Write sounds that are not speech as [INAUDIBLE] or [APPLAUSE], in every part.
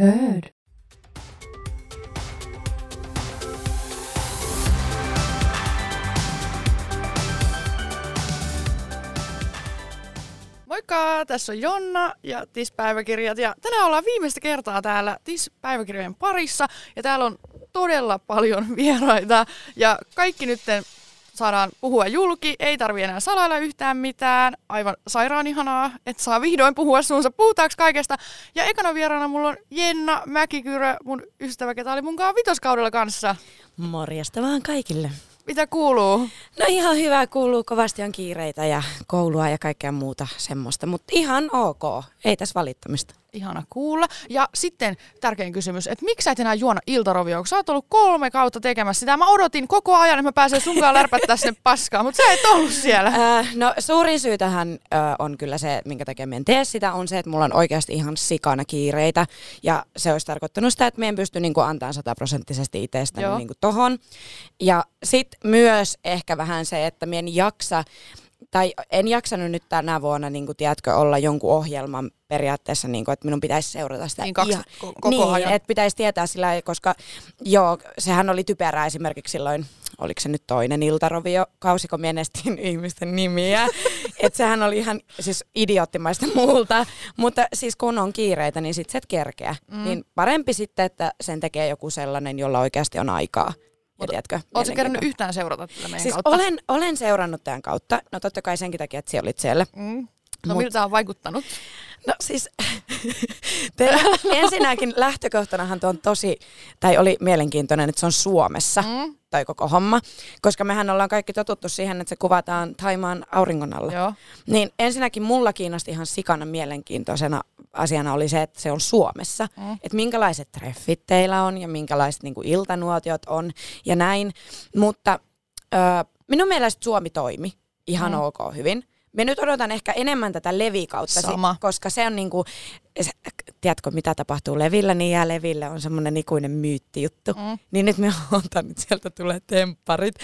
Heard. Moikka, tässä on Jonna ja TIS-päiväkirjat ja tänään ollaan viimeistä kertaa täällä TIS-päiväkirjojen parissa. Ja täällä on todella paljon [LAUGHS] vieraita. Ja kaikki nyt saadaan puhua julki, ei tarvi enää salailla yhtään mitään, aivan sairaan ihanaa, että saa vihdoin puhua suunsa puhutaaksi kaikesta. Ja ekana vieraana mulla on Jenna Mäkikyrö, mun ystävä, ketä oli munkaan vitoskaudella kanssa. Morjesta vaan kaikille. Mitä kuuluu? No ihan hyvä, kuuluu kovasti on kiireitä ja koulua ja kaikkea muuta semmoista, mutta ihan ok, ei tässä valittamista. Ihana kuulla. Ja sitten tärkein kysymys, että miksi sä et enää juona iltarovioa, kun sä oot ollut kolme kautta tekemässä sitä. Mä odotin koko ajan, että mä pääsen sunkaan lärpättää sinne paskaa, mutta sä et ollut siellä. Äh, no suurin syy tähän äh, on kyllä se, minkä takia en tee sitä, on se, että mulla on oikeasti ihan sikana kiireitä. Ja se olisi tarkoittanut sitä, että me en pysty niin kuin, antamaan sataprosenttisesti itsestäni niin kuin, tohon. Ja sitten myös ehkä vähän se, että mä en jaksa tai en jaksanut nyt tänä vuonna, niin kuin, tiedätkö, olla jonkun ohjelman periaatteessa, niin kuin, että minun pitäisi seurata sitä. Niin kaksi, koko niin, ajan. että pitäisi tietää sillä, koska joo, sehän oli typerää esimerkiksi silloin, oliko se nyt toinen iltarovio, kausi, kun mienestin [LAUGHS] ihmisten nimiä. [LAUGHS] että sehän oli ihan siis idioottimaista muulta, mutta siis kun on kiireitä, niin sitten se et kerkeä. Mm. Niin parempi sitten, että sen tekee joku sellainen, jolla oikeasti on aikaa. Oletko kerännyt yhtään seurata tätä meidän siis kautta? Olen, olen seurannut tämän kautta. No totta kai senkin takia, että siellä olit siellä. Mm. No Mut, miltä on vaikuttanut? No siis [LAUGHS] teillä, ensinnäkin lähtökohtanahan tuo on tosi, tai oli mielenkiintoinen, että se on Suomessa, mm. tai koko homma, koska mehän ollaan kaikki totuttu siihen, että se kuvataan Taimaan auringon alla. Joo. Niin ensinnäkin mulla kiinnosti ihan sikana mielenkiintoisena asiana oli se, että se on Suomessa. Mm. Että minkälaiset treffit teillä on ja minkälaiset niin kuin iltanuotiot on ja näin. Mutta ö, minun mielestä Suomi toimi ihan mm. ok hyvin. Me nyt odotan ehkä enemmän tätä levikautta, Sama. koska se on niinku, tiedätkö mitä tapahtuu Levillä, niin jää Leville on semmoinen ikuinen myyttijuttu. Mm. Niin nyt me odotan, että sieltä tulee tempparit.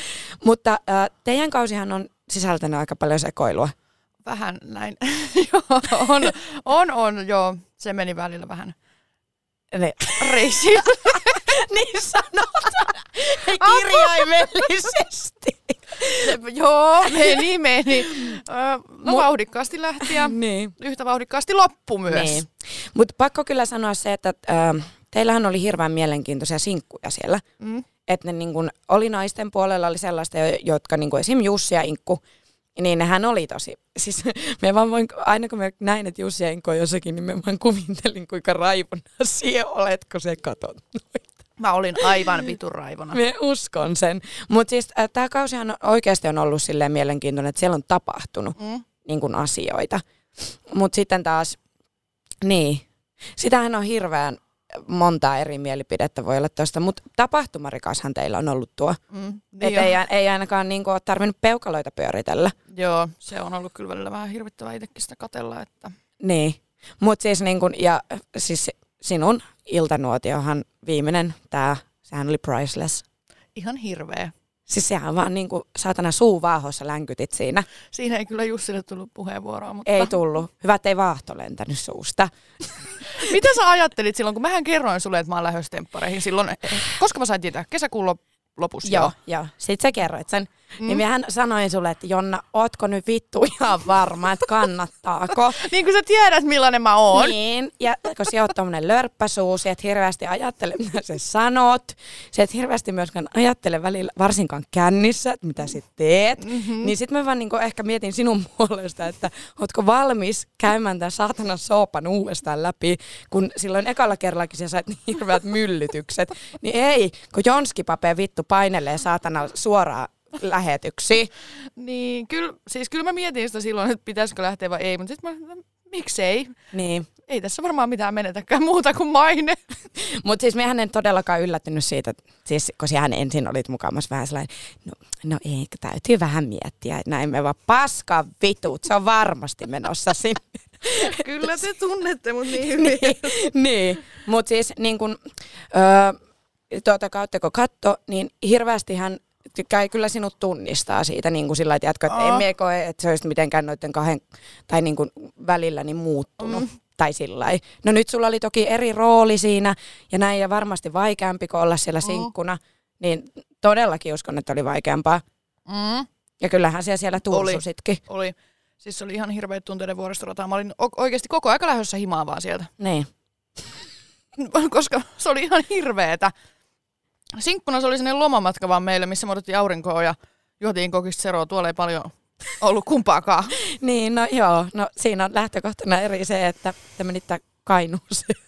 Mutta äh, teidän kausihan on sisältänyt aika paljon sekoilua. Vähän näin. [LAUGHS] joo, on, on, on, joo. Se meni välillä vähän ne. reisi. [LAUGHS] niin sanotaan. Kirjaimellisesti. Joo, [LAUGHS] meni, meni. no Mut, vauhdikkaasti lähti ja niin. yhtä vauhdikkaasti loppu myös. Niin. Mutta pakko kyllä sanoa se, että äh, teillähän oli hirveän mielenkiintoisia sinkkuja siellä. Mm. Että ne niin kun, oli naisten puolella oli sellaista, jotka niin esim. Jussi ja Inkku, niin nehän oli tosi, siis [LAUGHS] me vaan voin, aina kun mä näin, että Jussi Inkku on jossakin, niin mä vaan kuvittelin, kuinka raivona [LAUGHS] siellä olet, kun se katot noita. Mä olin aivan vitun raivona. Mä uskon sen. Mutta siis äh, tämä kausihan oikeasti on ollut silleen mielenkiintoinen, että siellä on tapahtunut mm. niin kuin asioita. Mutta sitten taas, niin, sitähän on hirveän monta eri mielipidettä voi olla tuosta, mutta tapahtumarikashan teillä on ollut tuo. Mm, niin ei, ei ainakaan niin kuin, ole tarvinnut peukaloita pyöritellä. Joo, se on ollut kyllä välillä vähän hirvittävää itsekin sitä katella. Että... Niin, mutta siis, niin kuin, ja, siis sinun iltanuotiohan viimeinen, tämä, sehän oli priceless. Ihan hirveä. Siis sehän vaan niin kuin saatana suu vaahossa länkytit siinä. Siinä ei kyllä Jussille tullut puheenvuoroa. Mutta... Ei tullut. Hyvä, että ei vaahto lentänyt suusta. [LAUGHS] Mitä sä ajattelit silloin, kun mähän kerroin sulle, että mä oon lähdössä temppareihin silloin, koska mä sain tietää, kesäkuun lopussa. Joo, joo. Sitten sä kerroit sen. Mm. Niin mähän sanoin sulle, että Jonna, ootko nyt vittu ihan varma, että kannattaako? [LAUGHS] niin kuin sä tiedät, millainen mä oon. Niin, ja kun sä oot tommonen lörppäsuu, sä et hirveästi ajattele, mitä sä sanot. Sä et hirveästi myöskään ajattele välillä, varsinkaan kännissä, että mitä sä teet. Mm-hmm. Niin sit mä vaan niin ehkä mietin sinun puolesta, että ootko valmis käymään tämän saatanan soopan uudestaan läpi, kun silloin ekalla kerrallakin sä sait niin hirveät myllytykset. Niin ei, kun Jonski Pape vittu painelee saatana suoraan lähetyksiä. Niin, kyllä, siis kyllä mä mietin sitä silloin, että pitäisikö lähteä vai ei, mutta sitten mä, miksei? Niin. Ei tässä varmaan mitään menetäkään muuta kuin maine. [LAUGHS] Mutta siis mehän en todellakaan yllättynyt siitä, siis, kun hän ensin olit mukamassa vähän sellainen, no, no ei, täytyy vähän miettiä, näin me vaan paska vitut, se on varmasti menossa sinne. [LAUGHS] Kyllä te tunnette mut niin hyvin. niin, niin. mutta siis niin kun, öö, tuota kautta kun katto, niin hirveästi hän kai kyllä sinut tunnistaa siitä niin kuin sillä että jatka, että en mie koe, että se olisi mitenkään noiden kahden tai niin kuin välillä niin muuttunut. Mm. Tai sillä No nyt sulla oli toki eri rooli siinä ja näin ja varmasti vaikeampi kuin olla siellä Mm. sinkkuna. Niin todellakin uskon, että oli vaikeampaa. Mm. Ja kyllähän siellä siellä tursusitkin. Oli. Siis se oli ihan hirveät tunteiden vuoristorataa. Mä olin oikeasti koko aika lähdössä himaan vaan sieltä. Niin. [LAUGHS] koska se oli ihan hirveetä. Sinkkuna se oli sellainen lomamatka vaan meille, missä me otettiin aurinkoa ja juotiin kokista seroa. Tuolla ei paljon ollut kumpaakaan. [LAUGHS] Niin, no joo. No siinä on lähtökohtana eri se, että te menitte Kainuuseen.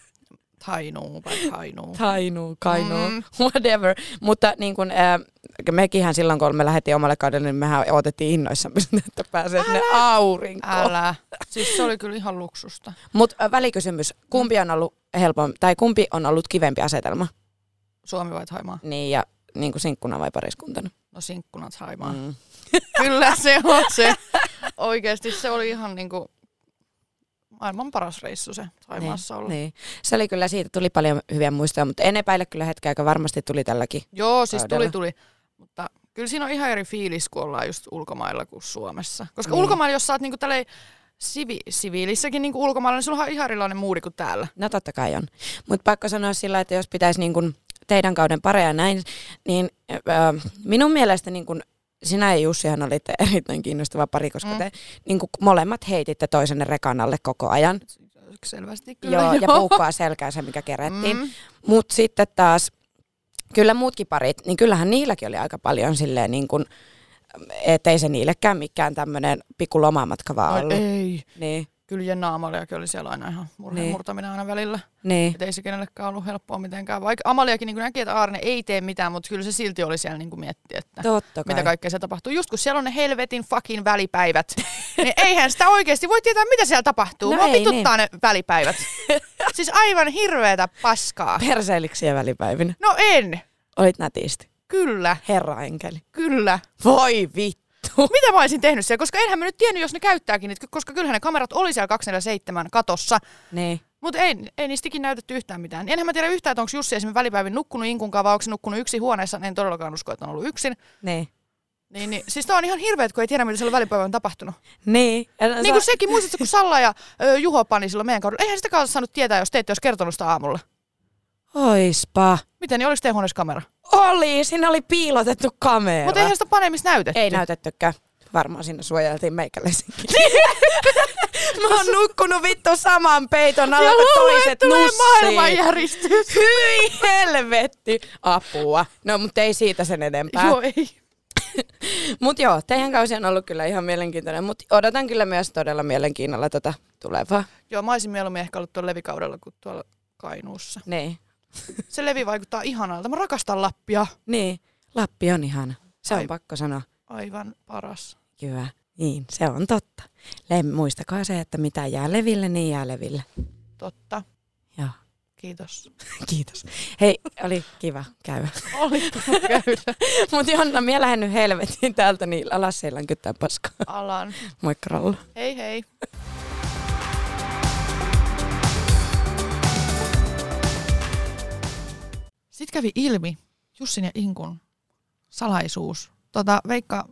Tainuu vai tainuu. Tainuu, Kainuu, Mm. [LAUGHS] whatever. Mutta niin kun, äh, mekinhän silloin, kun me lähdettiin omalle kaudelle, niin mehän otettiin innoissamme, sinne, [LAUGHS] että pääsee sinne aurinkoon. Älä. Siis se oli kyllä ihan luksusta. Mutta välikysymys, kumpi on ollut helpompi, tai kumpi on ollut kivempi asetelma? Suomi vai Thaimaa? Niin, ja niin kuin sinkkuna vai pariskuntana? No sinkkunat Thaimaa. Mm. [LAUGHS] Kyllä se on se. Oikeasti se oli ihan niinku maailman paras reissu se Thaimaassa olla. Niin. Se oli kyllä, siitä tuli paljon hyviä muistoja, mutta en epäile kyllä hetkeä, kun varmasti tuli tälläkin. Joo, siis kaudella. tuli tuli. Mutta kyllä siinä on ihan eri fiilis, kun ollaan just ulkomailla kuin Suomessa. Koska Niin. niin. ulkomailla, jos sä oot niinku tälleen sivi, siviilissäkin niinku ulkomailla, niin sulla on ihan erilainen muuri kuin täällä. No totta kai on. Mutta pakko sanoa sillä, että jos pitäisi niin kun teidän kauden pareja näin, niin äh, minun mielestä niin kun sinä ja Jussihan olitte erittäin kiinnostava pari, koska Mm. te niin kun molemmat heititte toisenne rekan alle koko ajan. Selvästi kyllä. Joo, ja puukkoa selkään se, mikä kerättiin. Mm. Mutta sitten taas, kyllä muutkin parit, niin kyllähän niilläkin oli aika paljon silleen niin kuin, ettei se niillekään mikään tämmöinen pikku lomamatka vaan ollut. ei. Niin, Kyllä Jenna Amaliakin oli siellä aina ihan murheen Niin. murtaminen aina välillä. niin. Et ei se kenellekään ollut helppoa mitenkään. Vaikka Amaliakin niin näki, että Aarne ei tee mitään, mutta kyllä se silti oli siellä niin miettiä, että Totta kai. mitä kaikkea siellä tapahtuu. Just kun siellä on ne helvetin fucking välipäivät, [LAUGHS] niin eihän sitä oikeasti voi tietää, mitä siellä tapahtuu. No Mua ei, vituttaa ne välipäivät. [LAUGHS] siis aivan hirveetä paskaa. Perseiliksiä välipäivinä. No en. Olit nätisti. Kyllä, Herra enkeli. kyllä. Voi vittu. [LAUGHS] Mitä mä olisin tehnyt siellä? Koska enhän mä nyt tiennyt, jos ne käyttääkin niitä, koska kyllähän ne kamerat oli siellä 247 katossa. Niin. Mutta ei, ei niistä ikinä näytetty yhtään mitään. Enhän mä tiedä yhtään, että onko Jussi esimerkiksi välipäivin nukkunut Inkunkaan vai onko se nukkunut yksin huoneessa. En todellakaan usko, että on ollut yksin. Niin. Niin, niin. Siis tää on ihan hirveet, kun ei tiedä, mitä siellä välipäivän on tapahtunut. Niin. Ja Niin kuin sekin, muistatko, kun Salla ja ö, Juho pani silloin meidän kaudella. Eihän sitä kautta saanut tietää, jos te ette olisi kertonut sitä aamulla. Oispa. Miten, niin oliko teidän huoneessa kamera? Oli, siinä oli piilotettu kamera. Mutta eihän sitä paneemista näytetty. Ei näytettykään. Varmaan siinä suojeltiin meikäläisenkin. [LAUGHS] Mä oon nukkunut vittu saman peiton alla kuin toiset että tulee nussii. maailmanjäristys. Hyi helvetti. Apua. No, mutta ei siitä sen enempää. Joo, ei. [LAUGHS] Mut joo, teidän kausi on ollut kyllä ihan mielenkiintoinen, mutta odotan kyllä myös todella mielenkiinnolla tätä tulevaa. Joo, mä olisin mieluummin ehkä ollut tuolla levikaudella kuin tuolla Kainuussa. Niin. [LAUGHS] Se levi vaikuttaa ihanalta. Mä rakastan Lappia. Niin. Lappi on ihana. Se on Ai. pakko sanoa. Aivan paras. Kyllä. Niin, se on totta. Le- muistakaa se, että mitä jää leville, niin jää leville. Totta. Joo. Kiitos. [LAUGHS] Kiitos. Hei, oli kiva käydä. [LAUGHS] Oli kiva käydä. Mutta Jonna, minä lähden nyt helvettiin täältä, niin alas siellä on kyttää paskaa. Alan. Moikka Rallo. Hei hei. Sitten kävi ilmi Jussin ja Inkun salaisuus. Tota, Veikka,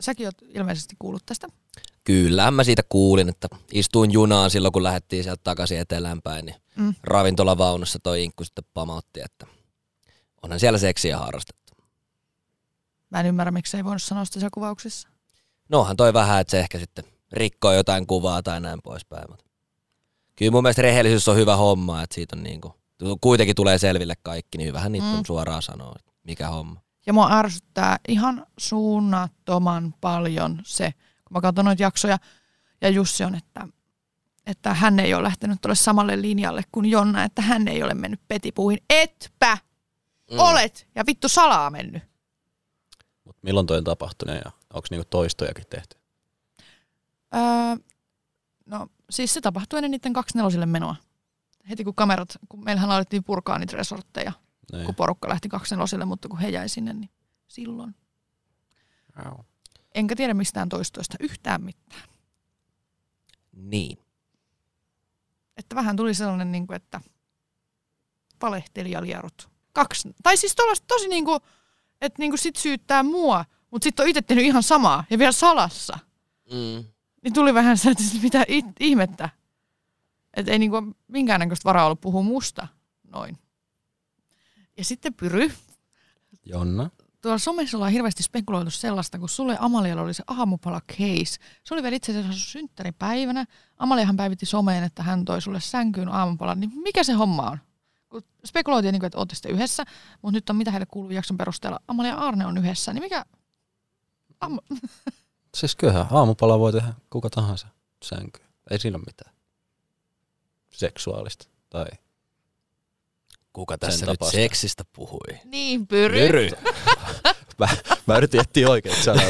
säkin oot ilmeisesti kuullut tästä. Kyllähän mä siitä kuulin, että istuin junaan silloin, kun lähdettiin sieltä takaisin eteläänpäin, niin Mm. ravintolavaunussa toi Inkku sitten pamautti, että onhan siellä seksiä harrastettu. Mä en ymmärrä, miksi ei voinut sanoa sitä siellä kuvauksissa. Nohan toi vähän, että se ehkä sitten rikkoo jotain kuvaa tai näin poispäin. Mutta kyllä mun mielestä rehellisyys on hyvä homma, että siitä on niinku, kuitenkin tulee selville kaikki, niin hyvähän niitä Mm. on suoraan sanoa, että mikä homma. Ja mua ärsyttää ihan suunnattoman paljon se, kun mä katson noita jaksoja, ja Jussi on, että, että hän ei ole lähtenyt tuolle samalle linjalle kuin Jonna, että hän ei ole mennyt petipuihin. Etpä mm. olet, ja vittu salaa mennyt. Mut milloin toi on tapahtunut ja onko niinku toistojakin tehty? Öö, no siis se tapahtui ennen niiden 24 menoa. Heti kun kamerat, kun meillähän alettiin purkaa niitä resortteja, Niin. kun porukka lähti 24 mutta kun he jäi sinne, niin silloin. Au. Enkä tiedä mistään toistoista yhtään mitään. Niin. Että vähän tuli sellainen, niin kuin, että valehtelijaliarut. Kaksi. Tai siis tollaista tosi niin kuin, että niin kuin sit syyttää mua, mutta sitten on itse tehnyt ihan samaa ja vielä salassa. Mm. Niin tuli vähän se, että mitä it, ihmettä. Että ei niinku minkäännäköistä varaa ollut puhua musta noin. Ja sitten Pyry, Jonna. tuolla somessa ollaan hirveästi spekuloitu sellaista, kun sulle Amalialla oli se aamupala case. Se oli vielä itse asiassa synttäripäivänä. Amaliahan päivitti someen, että hän toi sulle sänkyyn aamupalan. Niin mikä se homma on? Kun spekuloitiin, niin kuin, että sitten yhdessä, mutta nyt on mitä heille kuuluu jakson perusteella. Amalia ja Arne on yhdessä, niin mikä... Am- Siis kyllähän aamupala voi tehdä kuka tahansa sänky. Ei siinä ole mitään seksuaalista. Tai Kuka tässä nyt tapaista. seksistä puhui? niin, Pyry. Pyry. [LAUGHS] mä, mä yritin etsiä oikeat sanat.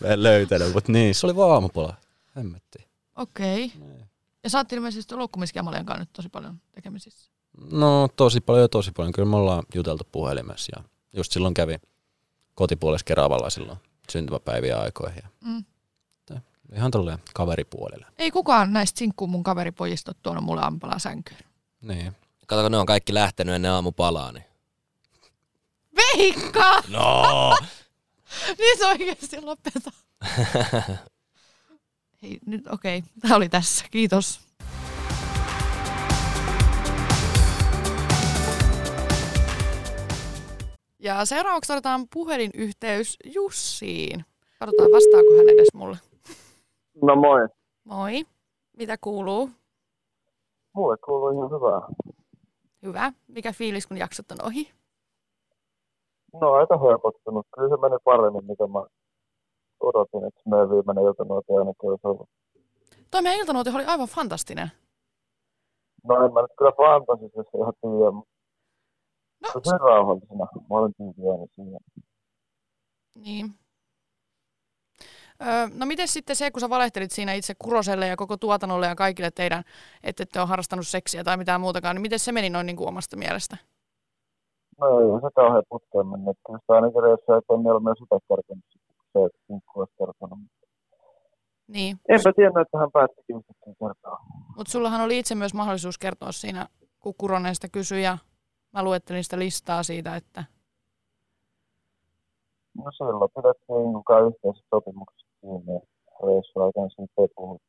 mä en löytänyt, mutta niin, se oli vaan aamupala. Hemmetti. Okei. Okay. Ja sä oot ilmeisesti Amalian kanssa nyt tosi paljon tekemisissä. No tosi paljon ja tosi paljon. Kyllä me ollaan juteltu puhelimessa ja just silloin kävi kotipuolessa Keravalla silloin syntymäpäiviä aikoihin. Mm. Ihan tolleen kaveripuolelle. Ei kukaan näistä sinkkuun mun kaveripojista ole tuonut mulle aamupalaa sänkyyn. Niin. Kato, kun ne on kaikki lähtenyt ennen aamupalaa, niin... Veikka! No! [LAUGHS] Niin se oikeasti lopeta. [LAUGHS] Hei, nyt okei. Okay. Tämä oli tässä. Kiitos. Ja seuraavaksi otetaan puhelinyhteys Jussiin. Katsotaan, vastaako hän edes mulle. No moi. Moi. Mitä kuuluu? Mulle kuuluu ihan hyvää. Hyvä. Mikä fiilis, kun jaksot on ohi? No aika helpottunut. Kyllä se meni paremmin, mitä mä odotin, että meidän viimeinen iltanuoti ainakin olisi ollut. Toi meidän iltanuoti oli aivan fantastinen. No en mä nyt kyllä fantasisessa ihan tiedä, mutta No, se oli rauhallisena. Mä olin tyytyväinen siihen. Niin. Öö, no miten sitten se, kun sä valehtelit siinä itse Kuroselle ja koko tuotannolle ja kaikille teidän, että ette ole harrastanut seksiä tai mitään muutakaan, niin miten se meni noin niin kuin omasta mielestä? No ei se kauhean putkeen mennyt. Kyllä sitä ainakin reissaa, että on myös sitä kertonut, se, Kinkku olisi kertonut. Niin, Enpä tiennyt, että hän päättikin sitten kertoa. mutta sullahan oli itse myös mahdollisuus kertoa siinä, kun Kuronen sitä kysyi ja mä luettelin sitä listaa siitä, että No silloin pidettiin kukaan yhteiset sopimukset kiinni. ja Reissu aikana siitä ei puhuta.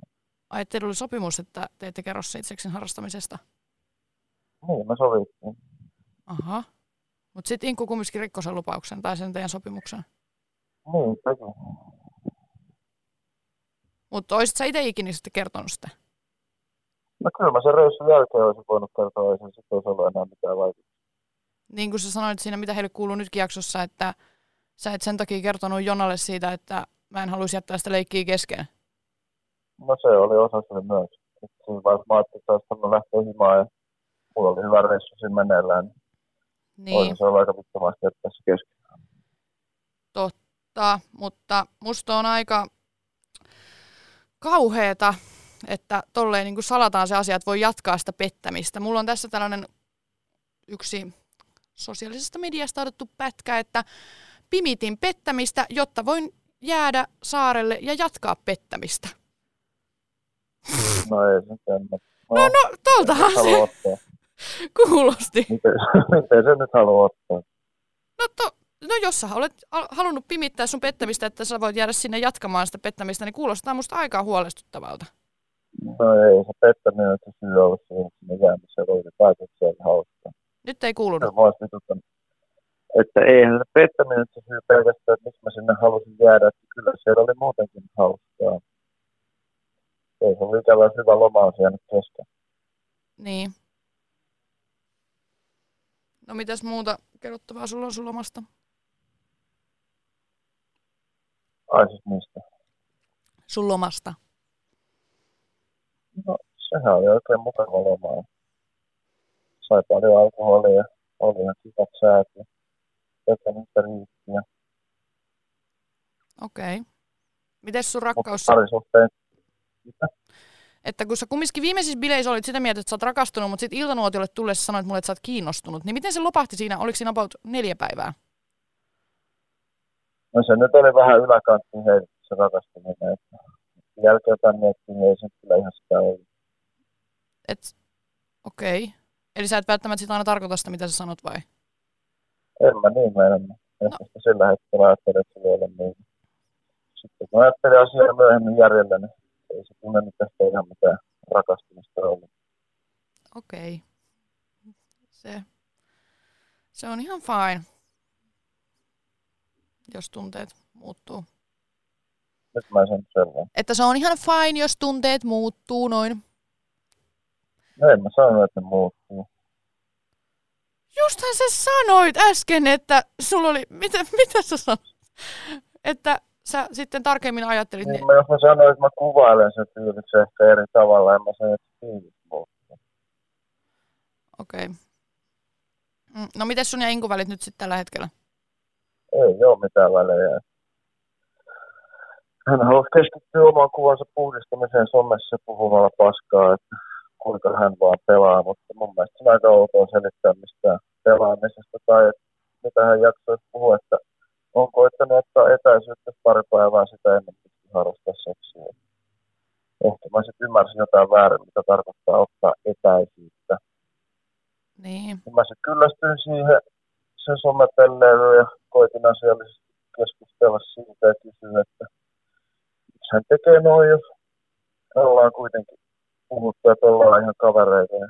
ai, että teillä oli sopimus, että te ette kerro seksin harrastamisesta. Niin, me sovittiin. Aha. Mutta sitten Inkku kumminkin rikkoi sen lupauksen tai sen teidän sopimuksen. Niin, teki. Mutta oisit sä itse ikinä sitten kertonut sitä? No kyllä mä sen reissun jälkeen olisin voinut kertoa, ei se sitten olisi ollut enää mitään vaikutusta. niin kuin sä sanoit siinä, mitä heille kuuluu nytkin jaksossa, että sä et sen takia kertonut Jonalle siitä, että mä en haluaisi jättää sitä leikkiä kesken. No se oli osa sen myös. Et Siinä vaiheessa mä ajattelin, että olisi lähteä himaan ja mulla oli hyvä reissu siinä meneillään. Niin. Niin, Olisi se ollut aika vittomasti jättää se kesken. totta, mutta musta on aika kauheeta, että tolleen niin salataan se asia, että voi jatkaa sitä pettämistä. Mulla on tässä tällainen yksi sosiaalisesta mediasta otettu pätkä, että pimitin pettämistä, jotta voin jäädä saarelle ja jatkaa pettämistä. No ei se. No, No, no, toltahan se ottaa. kuulosti. Miten, [LAUGHS] miten se nyt haluaa ottaa? No, to, no jos sä olet al- halunnut pimittää sun pettämistä, että sä voit jäädä sinne jatkamaan sitä pettämistä, niin kuulostaa musta aika huolestuttavalta. No ei se pettäminen, että se syy ollut siihen, että oli ylipäätään se oli hauskaa. Nyt ei kuulunut. Se voisi vituttanut. Että eihän se pettäminen se syy pelkästään, että miksi mä sinne halusin jäädä, että kyllä siellä oli muutenkin hauskaa. Ei se oli ikävä hyvä loma on jäänyt kesken. Niin. No mitäs muuta kerrottavaa sulla on sun lomasta? Ai siis mistä? Sun lomasta. No sehän oli oikein mukava loma. Sai paljon alkoholia oli ihan kivat säät ja riitti. Okei. Okay. Mites sun rakkaus? parisuhteen Että kun sä kumminkin viimeisissä bileissä olit sitä mieltä, että sä oot rakastunut, mutta sitten iltanuotiolle tullessa sanoit mulle, että sä oot kiinnostunut. Niin miten se lopahti siinä? Oliko siinä about neljä päivää? No se nyt oli vähän yläkanttiin heitetty se rakastuminen. Että jälkeenpäin miettii, niin ei se kyllä ihan sitä ollut. Et, okei. Okay. Eli sä et välttämättä sitä aina tarkoita sitä, mitä sä sanot vai? En mä niin meinannut. Ehkä no. sillä hetkellä ajattelin, että se voi olla niin. Sitten kun ajattelin asiaa myöhemmin järjellä, niin ei se tunne nyt tästä ihan mitään rakastumista ollut. okei. Se, se on ihan fine, jos tunteet muuttuu. Nyt mä sen selvä. Että se on ihan fine, jos tunteet muuttuu noin. No en mä sanonut, että ne muuttuu. Justhan sä sanoit äsken, että sulla oli, mitä, mitä sä sanoit? Että sä sitten tarkemmin ajattelit, Niin, mä, jos mä sanoin, että mä kuvailen sen fiiliksen ehkä eri tavalla, en mä sano, että muuttuu. okei. Okay. Mm, No miten sun ja Inku välit nyt sitten tällä hetkellä? Ei ole mitään välejä. Hän halusi keskittyä oman kuvansa puhdistamiseen somessa puhumalla paskaa, että kuinka hän vaan pelaa, mutta mun mielestä se on aika outoa selittää mistään pelaamisesta tai että mitä hän jaksoisi puhua, että on koittanut ottaa etäisyyttä pari päivää sitä ennen kuin harrastaa seksiä. Ehkä mä sitten ymmärsin jotain väärin, mitä tarkoittaa ottaa etäisyyttä. Niin, mä sitten kyllästyin siihen sen somepelleilyyn ja koitin asiallisesti keskustella siitä ja kysyä, että miksi hän tekee noin, jos ollaan kuitenkin puhuttu, että ollaan ihan kavereita. Ja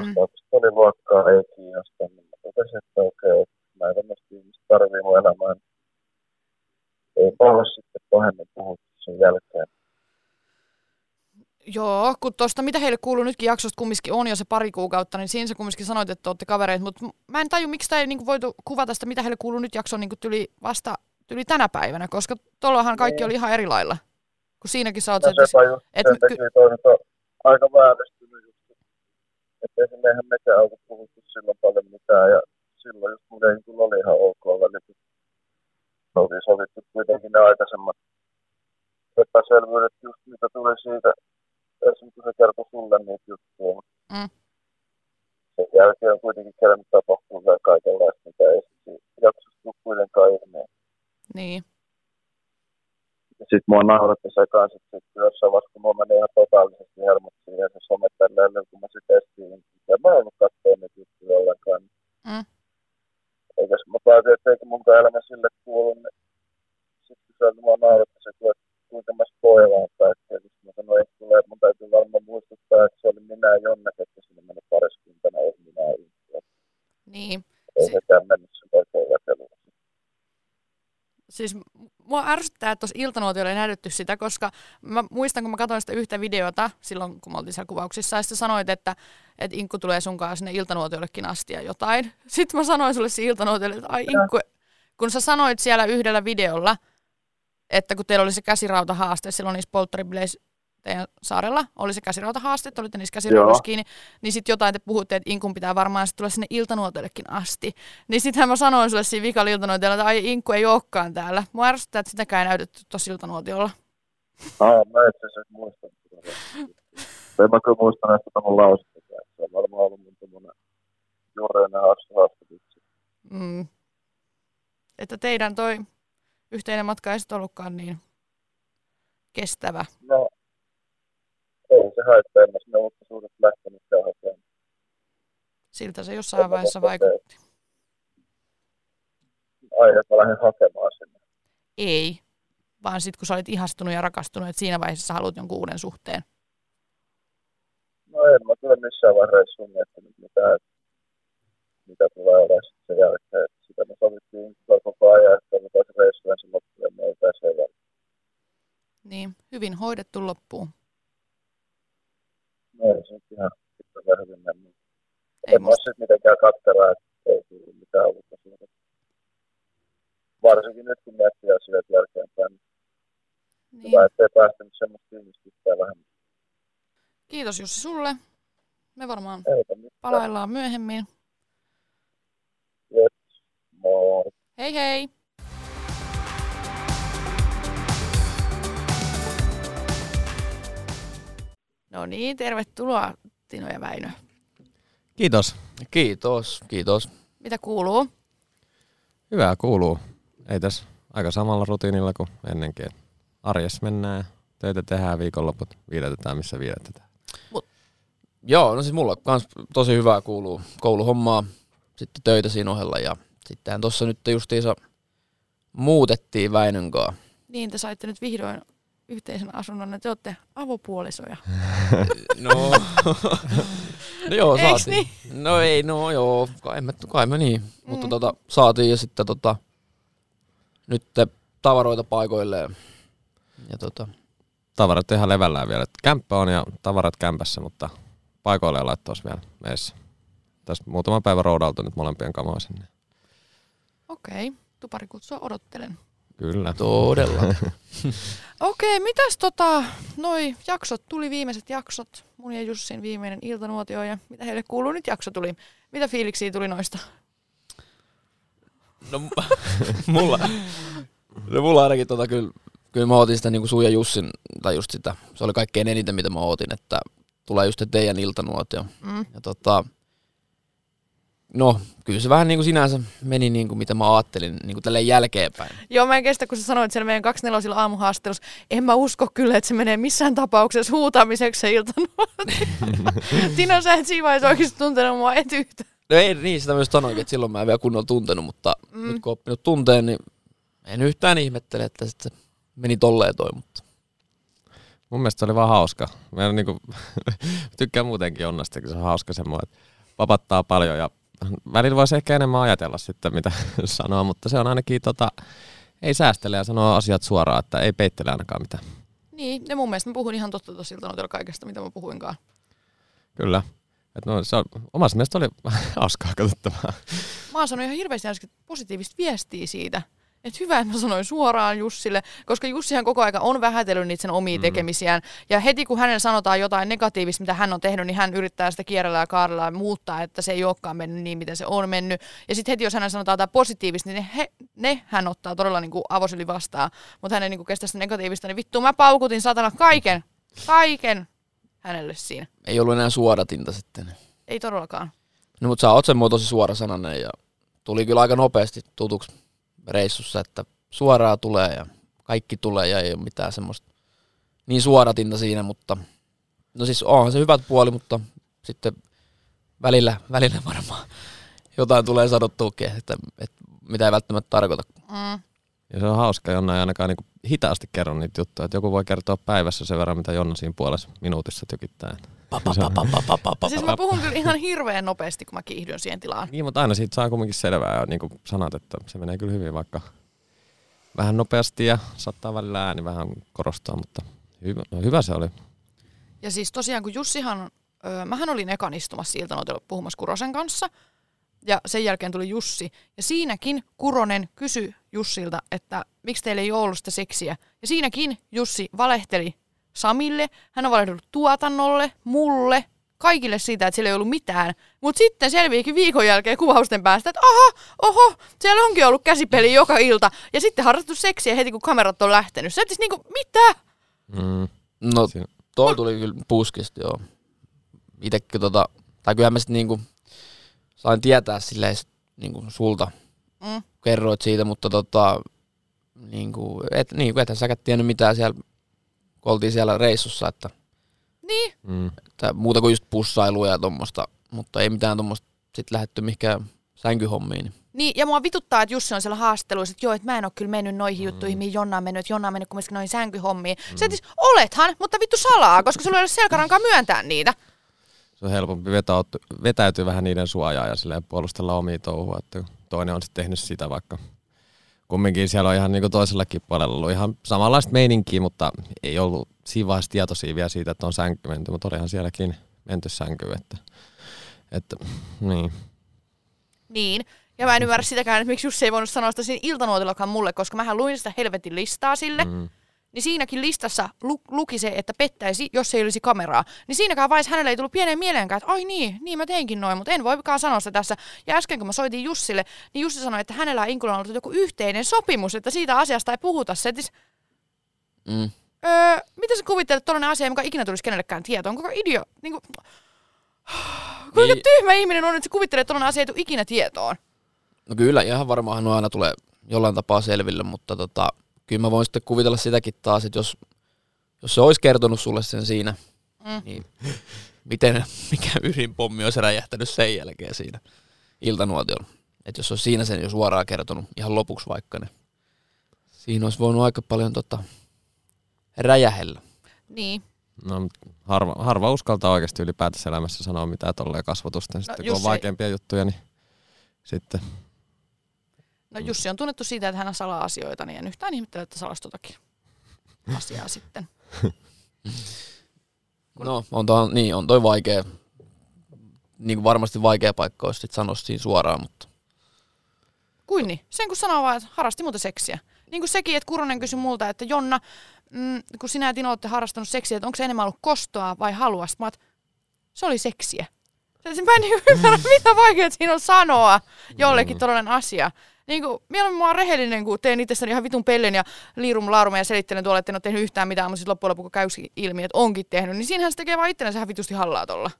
mm, oli luokkaa, ei kiinnosta. Niin mä totesin, että okei, että mä en tämmöistä ihmistä tarvii mun elämään. Ei paljon sitten pahemmin puhuttu sen jälkeen. Joo, kun tuosta mitä heille kuuluu nytkin jaksosta kumminkin on jo se pari kuukautta, niin siinä sä kumminkin sanoit, että olette kavereita, mutta mä en taju, miksi tämä ei niinku voitu kuvata sitä, mitä heille kuuluu nyt jakso niinku tyli vasta tyli tänä päivänä, koska tuollahan kaikki Niin. oli ihan eri lailla. Kun siinäkin sä oot, No että, sepä just et- sen takia toi nyt on aika vääristynyt just. Että esimerkiksi eihän mekään oltu puhuttu silloin paljon mitään ja silloin just ei kyllä oli ihan ok välit. Me oltiin sovittu kuitenkin ne aikaisemmat epäselvyydet just mitä tuli siitä, esimerkiksi kun se kertoi sulle niitä juttuja. mutta Mm. Sen jälkeen on kuitenkin kerännyt tapahtua vielä kaikenlaista, mitä ei tule kuitenkaan ilmeen. niin, Ja sit mua nauratti se kanssa, että sit jossain vaiheessa, kun mua meni ihan totaalisesti hermot siihen se somettelleelle, kun mä sit estiin, ja mä en ollut katsoa niitä juttuja ollenkaan. Mm. Eikä mä päätin, että eikö munkaan elämä sille kuulu, niin sit kun se mua nauratti se, että kuinka mä spoilaan kaikkea, niin sit mä sanoin, että tulee, että mun täytyy varmaan muistuttaa, että se oli minä ja Jonne, että sinne meni pariskuntana, ei minä ja Inkku. niin. Ei Si- sekään mennyt sen oikein jakeluun. Siis mua ärsyttää, että tuossa iltanuotiolla ei näytetty sitä, koska mä muistan, kun mä katsoin sitä yhtä videota silloin, kun me oltiin siellä kuvauksissa, ja sitten sanoit, että, että Inkku tulee sun kanssa sinne iltanuotiollekin asti ja jotain. [LAUGHS] Sitten mä sanoin sulle siinä iltanuotiolle, että ai Inkku, kun sä sanoit siellä yhdellä videolla, että kun teillä oli se käsirautahaaste silloin niissä polttaribileissä teidän saarella, oli se käsirautahaaste, että olitte niissä käsiraudoissa Joo. kiinni, niin sitten jotain te puhutte, että Inkun pitää varmaan sit tulla sinne iltanuotioillekin asti. Niin sittenhän mä sanoin sulle siinä vikalla iltanuotiolla, että ai Inkku ei olekaan täällä. Mua ärsyttää, että sitäkään ei näytetty tuossa iltanuotiolla. Aa, mä itse asiassa muistan. sitä. En mä kyllä muista näistä tämän lausettakään. Se on varmaan ollut mun hassu hassu vitsi. Mm. Että teidän toi yhteinen matka ei sitten ollutkaan niin kestävä. No, se mä sinne uutta suhdetta lähtenytkään hakemaan. Siltä se jossain vaiheessa vaikutti. Ai, että mä lähdin hakemaan sinne. Ei, vaan sitten kun sä olit ihastunut ja rakastunut, että siinä vaiheessa sä haluat jonkun uuden suhteen. No en mä kyllä missään vaiheessa sun miettinyt mitään, että mitä tulee olemaan sitten sen jälkeen. Sitä me sovittiin koko ajan, että me taas reissu ensin loppuun ja me ei pääse. Niin, hyvin hoidettu loppuun. No ei se nyt ihan pikkasen hyvin mennyt. Ei ole sitten mitenkään katkeraa, että ei mitään suhdetta. Varsinkin nyt kun miettii asioita jälkeenpäin, niin Niin. hyvä, ettei päästä nyt semmoista fiilistystää vähän. Kiitos Jussi sulle. Me varmaan palaillaan myöhemmin. Moi. Hei hei! No niin, tervetuloa Tino ja Väinö. Kiitos. Kiitos, kiitos. Mitä kuuluu? Hyvää kuuluu. Ei tässä aika samalla rutiinilla kuin ennenkin. Arjessa mennään töitä tehdään viikonloput. Viiletetään missä viiletetään. Joo, no siis mulla kans tosi hyvää kuuluu kouluhommaa, sitten töitä siinä ohella ja sittenhän tuossa nyt justiinsa muutettiin Väinönkaa. Niin, te saitte nyt vihdoin yhteisen asunnon, että te olette avopuolisoja. No, [LAUGHS] No joo, Eiks saatiin. No ei, no joo, kai me, kai me niin. Mm. Mutta tota, saatiin ja sitten tota, nyt tavaroita paikoille ja, ja tota, Tavarat ihan levällään vielä. Kämppä on ja tavarat kämpässä, mutta paikoille laittois vielä meissä. Tässä muutama päivä roudaltu nyt molempien kamoja sinne. Okei, okay. tuparikutsua odottelen. Kyllä. todella. [LAUGHS] Okei, mitäs tota, noi jaksot, tuli viimeiset jaksot, mun ja Jussin viimeinen iltanuotio ja mitä heille kuuluu nyt jakso tuli. Mitä fiiliksiä tuli noista? No [LAUGHS] mulla, no mulla ainakin tota kyllä, kyllä mä ootin sitä niinku sun ja Jussin, tai just sitä, se oli kaikkein eniten mitä mä ootin, että tulee just teidän iltanuotio. Mm. Ja tota, no kyllä se vähän niin kuin sinänsä meni niin kuin mitä mä ajattelin niin kuin tälleen jälkeenpäin. Joo, mä en kestä, kun sä sanoit siellä meidän 24 aamuhaastattelussa. En mä usko kyllä, että se menee missään tapauksessa huutamiseksi se iltanuotio. [LAUGHS] Tino, sä et siinä vaiheessa oikeasti tuntenut mua et yhtä. No ei niin, sitä myös sanoinkin, että silloin mä en vielä kunnolla tuntenut, mutta Mm. nyt kun oppinut tunteen, niin en yhtään ihmettele, että sitten se meni tolleen toi, mutta Mun mielestä se oli vaan hauska. Mä en niinku, [LAUGHS] tykkään muutenkin Jonnasta, kun se on hauska semmoinen, että vapattaa paljon ja välillä voisi ehkä enemmän ajatella sitten, mitä [LAUGHS] sanoa, mutta se on ainakin tota, ei säästele ja sanoo asiat suoraan, että ei peittele ainakaan mitään. Niin, ja mun mielestä mä puhun ihan totta tossa iltanuotiolla kaikesta, mitä mä puhuinkaan. Kyllä. Et no, se on, omasta mielestä oli [LAUGHS] hauskaa katsottavaa. Mä oon sanonut ihan hirveästi positiivista viestiä siitä. Että hyvä, että mä sanoin suoraan Jussille, koska Jussihan koko aika on vähätellyt niitä sen omia mm. tekemisiään. Ja heti kun hänellä sanotaan jotain negatiivista, mitä hän on tehnyt, niin hän yrittää sitä kierrellä ja kaarella ja muuttaa, että se ei olekaan mennyt niin, miten se on mennyt. Ja sitten heti jos hänellä sanotaan jotain positiivista, niin ne, he, ne hän ottaa todella niin kuin avosyli vastaan. Mutta hän ei niin kuin kestä sitä negatiivista, niin vittu mä paukutin satana kaiken, kaiken hänelle siinä. ei ollut enää suodatinta sitten. Ei todellakaan. No mutta sä oot semmoinen tosi suora sananen ja tuli kyllä aika nopeasti tutuksi reissussa, että suoraa tulee ja kaikki tulee ja ei ole mitään semmoista niin suodatinta siinä, mutta no siis onhan se hyvät puoli, mutta sitten välillä, välillä varmaan jotain tulee sanottuukin, että, että mitä ei välttämättä tarkoita. Mm. Ja se on hauska, Jonna ei ainakaan niinku hitaasti kerro niitä juttuja. Että joku voi kertoa päivässä sen verran, mitä Jonna siinä puolessa minuutissa tykittää. Siis mä puhun kyllä ihan hirveän nopeasti, kun mä kiihdyn siihen tilaan. Niin, mutta aina siitä saa kumminkin selvää ja niin kuin sanat, että se menee kyllä hyvin, vaikka vähän nopeasti ja saattaa välillä ääni vähän korostaa, mutta hyvä, hyvä se oli. Ja siis tosiaan, kun Jussihan, öö, mähän olin ekan istumassa iltanoitella puhumassa Kurosen kanssa, ja sen jälkeen tuli Jussi. Ja siinäkin Kuronen kysyi Jussilta, että miksi teillä ei ole ollut sitä seksiä. Ja siinäkin Jussi valehteli Samille, hän on valehdellut tuotannolle, mulle, kaikille siitä, että siellä ei ollut mitään. Mutta sitten selviikin viikon jälkeen kuvausten päästä, että aha, oho, siellä onkin ollut käsipeli joka ilta. Ja sitten harrastettu seksiä heti, kun kamerat on lähtenyt. Se siis niinku, mitä? Mm. No toi tuli kyllä puskista, joo. Itekin tota, tai kyllähän mä sit niinku sain tietää silleen sit niinku sulta, Mm. kerroit siitä, mutta tota, niinku, et, niinku, ethän säkään tiennyt mitään siellä, kun oltiin siellä reissussa, että, Niin, Mm. että muuta kuin just pussailua ja tommosta, mutta ei mitään tommosta sit lähetty mihinkään sänkyhommiin. niin Niin, ja mua vituttaa, että Jussi on siellä haastatteluissa, että joo, että mä en ole kyllä mennyt noihin juttuihin, mihin Jonna on mennyt, että Jonna on mennyt kumminkin noihin sänkyhommiin. Mm. Se, että siis, olethan, mutta vittu salaa, koska sulla ei ole selkärankaa myöntää niitä. Se on helpompi vetäytyä, vetäytyä vähän niiden suojaa ja silleen puolustella omia touhua, että toinen on sitten tehnyt sitä vaikka kumminkin siellä on ihan niin toisellakin puolella ollut ihan samanlaista meininkiä, mutta ei ollut siinä vaiheessa tietoisia vielä siitä, että on sänky menty, mutta olihan sielläkin menty sänkyyn, että, että niin. Niin. Ja mä en ymmärrä sitäkään, että miksi Jussi ei voinut sanoa sitä siinä iltanuotillakaan mulle, koska mähän luin sitä helvetin listaa sille. Mm. Niin siinäkin listassa lu- luki se, että pettäisi, jos ei olisi kameraa. Niin siinäkään vaiheessa hänelle ei tullut pieneen mieleenkään, että ai niin, niin mä teinkin noin, mutta en voikaan sanoa sitä tässä. Ja äsken kun mä soitin Jussille, niin Jussi sanoi, että hänellä ja Inkulla on ollut joku yhteinen sopimus, että siitä asiasta ei puhuta. Se, että siis, Mm. öö, mitä sä kuvittelet, että tollainen asia, mikä ikinä tulisi kenellekään tietoon? Koko idio, niin kuin, [SIGHS] kuinka Niin. tyhmä ihminen on, että sä kuvittelet, että tollainen asia ei tule ikinä tietoon? No kyllä, ihan varmaan aina tulee jollain tapaa selville, mutta tota, kyllä mä voin sitten kuvitella sitäkin taas, että jos, jos se olisi kertonut sulle sen siinä, Mm. niin miten, mikä ydinpommi olisi räjähtänyt sen jälkeen siinä iltanuotiolla. Että jos olisi siinä sen jo suoraan kertonut, ihan lopuksi vaikka, niin siinä olisi voinut aika paljon tota, räjähellä. Niin. No, harva, harva uskaltaa oikeasti ylipäätänsä elämässä sanoa mitään tolleen kasvotusta. Sitten kun on vaikeampia juttuja, niin sitten No Jussi on tunnettu siitä, että hän salaa asioita, niin en yhtään ihmettele, että salasi totakin asiaa sitten. [LAUGHS] No, on, toi, niin, on toi vaikea. Niin kuin varmasti vaikea paikka olisi sanoa siinä suoraan, mutta Kuin niin? Sen kun sanoo vaan, että harrasti muuten seksiä. Niin kuin sekin, että Kuronen kysyi multa, että Jonna, mm, kun sinä ja Tino olette harrastanut seksiä, että onko se enemmän ollut kostoa vai halua? Sitten Mä oot, se oli seksiä. Se- Mä en [LAUGHS] ymmärrä, mitä vaikeaa siinä on sanoa jollekin Mm. tällainen asia. Niin kuin, mieluummin mä oon rehellinen, kun teen itsestäni ihan vitun pellen ja liirum laarum ja selittelen tuolla, että en ole tehnyt yhtään mitään, mutta sitten loppujen lopuksi käy ilmi, että onkin tehnyt, niin siinähän se tekee vaan itsellensä ihan vitusti hallaa tuolla.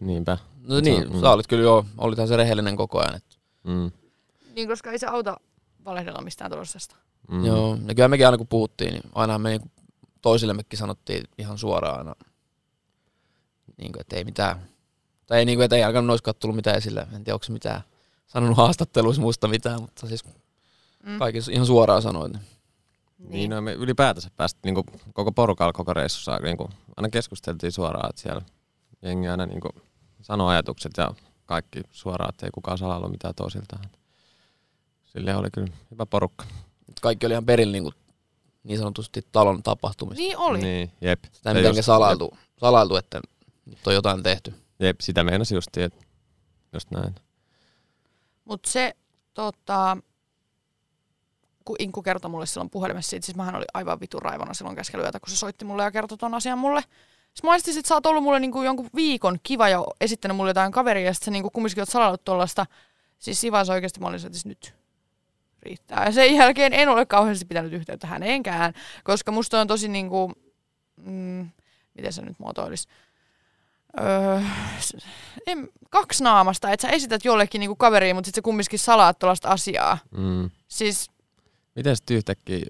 niinpä. no niin, mm. sä olit kyllä joo, olithan se rehellinen koko ajan. Et, Mm. Niin, koska ei se auta valehdella mistään tuollaisesta. Mm. Joo, ja kyllä mekin aina kun puhuttiin, niin aina me niinku toisillemmekin sanottiin ihan suoraan aina, niin kuin, että ei mitään, tai ei, niin kuin, että ei alkanut olisikaan tullut mitään esille. En tiedä, onko se mitään sanonut haastatteluissa musta mitään, mutta siis Mm. kaikki ihan suoraan sanoin. Niin. Niin, no me ylipäätänsä päästä niin koko porukalla koko reissussa niin kuin, aina keskusteltiin suoraan, että siellä jengi aina niin kuin, sanoi ajatukset ja kaikki suoraan, että ei kukaan salailu mitään toisiltaan. Sille oli kyllä hyvä porukka. Kaikki oli ihan perillä niin, kuin, niin sanotusti talon tapahtumista. Niin oli. Niin, jep. Sitä Se miten just- salailtu, salailtu, että nyt on jotain tehty. Jep, sitä meinasi justiin, että just näin. Mutta se, tota, kun Inku kertoi mulle silloin puhelimessa siitä, siis mähän oli aivan vitun raivona silloin keskellä yötä, kun se soitti mulle ja kertoi ton asian mulle. Sitten mä ajattelin, että sä oot ollut mulle niinku jonkun viikon kiva ja esittänyt mulle jotain kaveria, ja sitten sä niinku kumminkin oot salannut tuollaista. Siis vaiheessa oikeasti mä olin, että siis nyt riittää. Ja sen jälkeen en ole kauheasti pitänyt yhteyttä häneenkään, koska musta on tosi niinku, mm, miten se nyt muotoilisi, öö, en, kaksi naamasta, että sä esität jollekin niinku kaveriin, mutta sitten sä kumminkin salaat tuollaista asiaa. Mm. Siis Miten sitten yhtäkkiä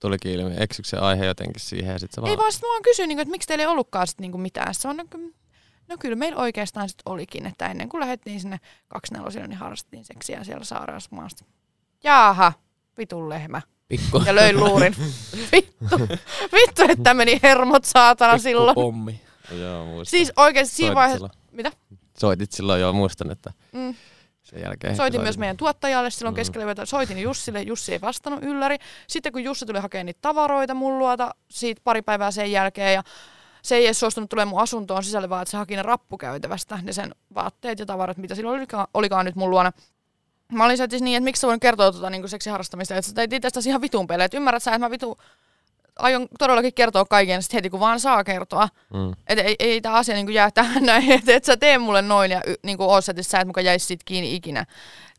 tulikin ilmi, eksyykö se aihe jotenkin siihen ja sitten se vaan... ei vaan sit mä vaan kysyin, niinku, että miksi teillä ei ollutkaan sit niinku mitään. Sitten se on, no, no kyllä meillä oikeastaan sit olikin, että ennen kuin lähdettiin sinne kaksinelosille, niin harrastettiin seksiä siellä sairaassa maasta. Jaaha, vitun lehmä. Pikku, Ja löin luurin. [LAUGHS] vittu, vittu, että meni hermot saatana pikku silloin. pommi. Joo, muistan. Siis oikeesti siinä vaiheessa, mitä? Soitit silloin jo, muistan, että Mm. sen jälkeen... Soitin myös meidän tuottajalle silloin Mm. keskellä yötä. Soitin Jussille, Jussi ei vastannut ylläri. Sitten kun Jussi tuli hakemaan niitä tavaroita mun luota siitä pari päivää sen jälkeen ja se ei edes suostunut tulemaan mun asuntoon sisälle, vaan että se haki ne rappukäytävästä, ne sen vaatteet ja tavarat, mitä silloin olikaan, olikaan nyt mun luona. Mä olin siis niin, että miksi sä voin kertoa tuota niin seksiharrastamista, että sä teit itsestäsi ihan vitun pelejä. Että ymmärrät sä, että mä vitu aion todellakin kertoa kaiken sit heti, kun vaan saa kertoa. Mm. Että ei, ei tämä asia niinku jää tähän näin, [LAUGHS] että et sä tee mulle noin ja niinku oot sä, että sä et muka jäisi siitä kiinni ikinä.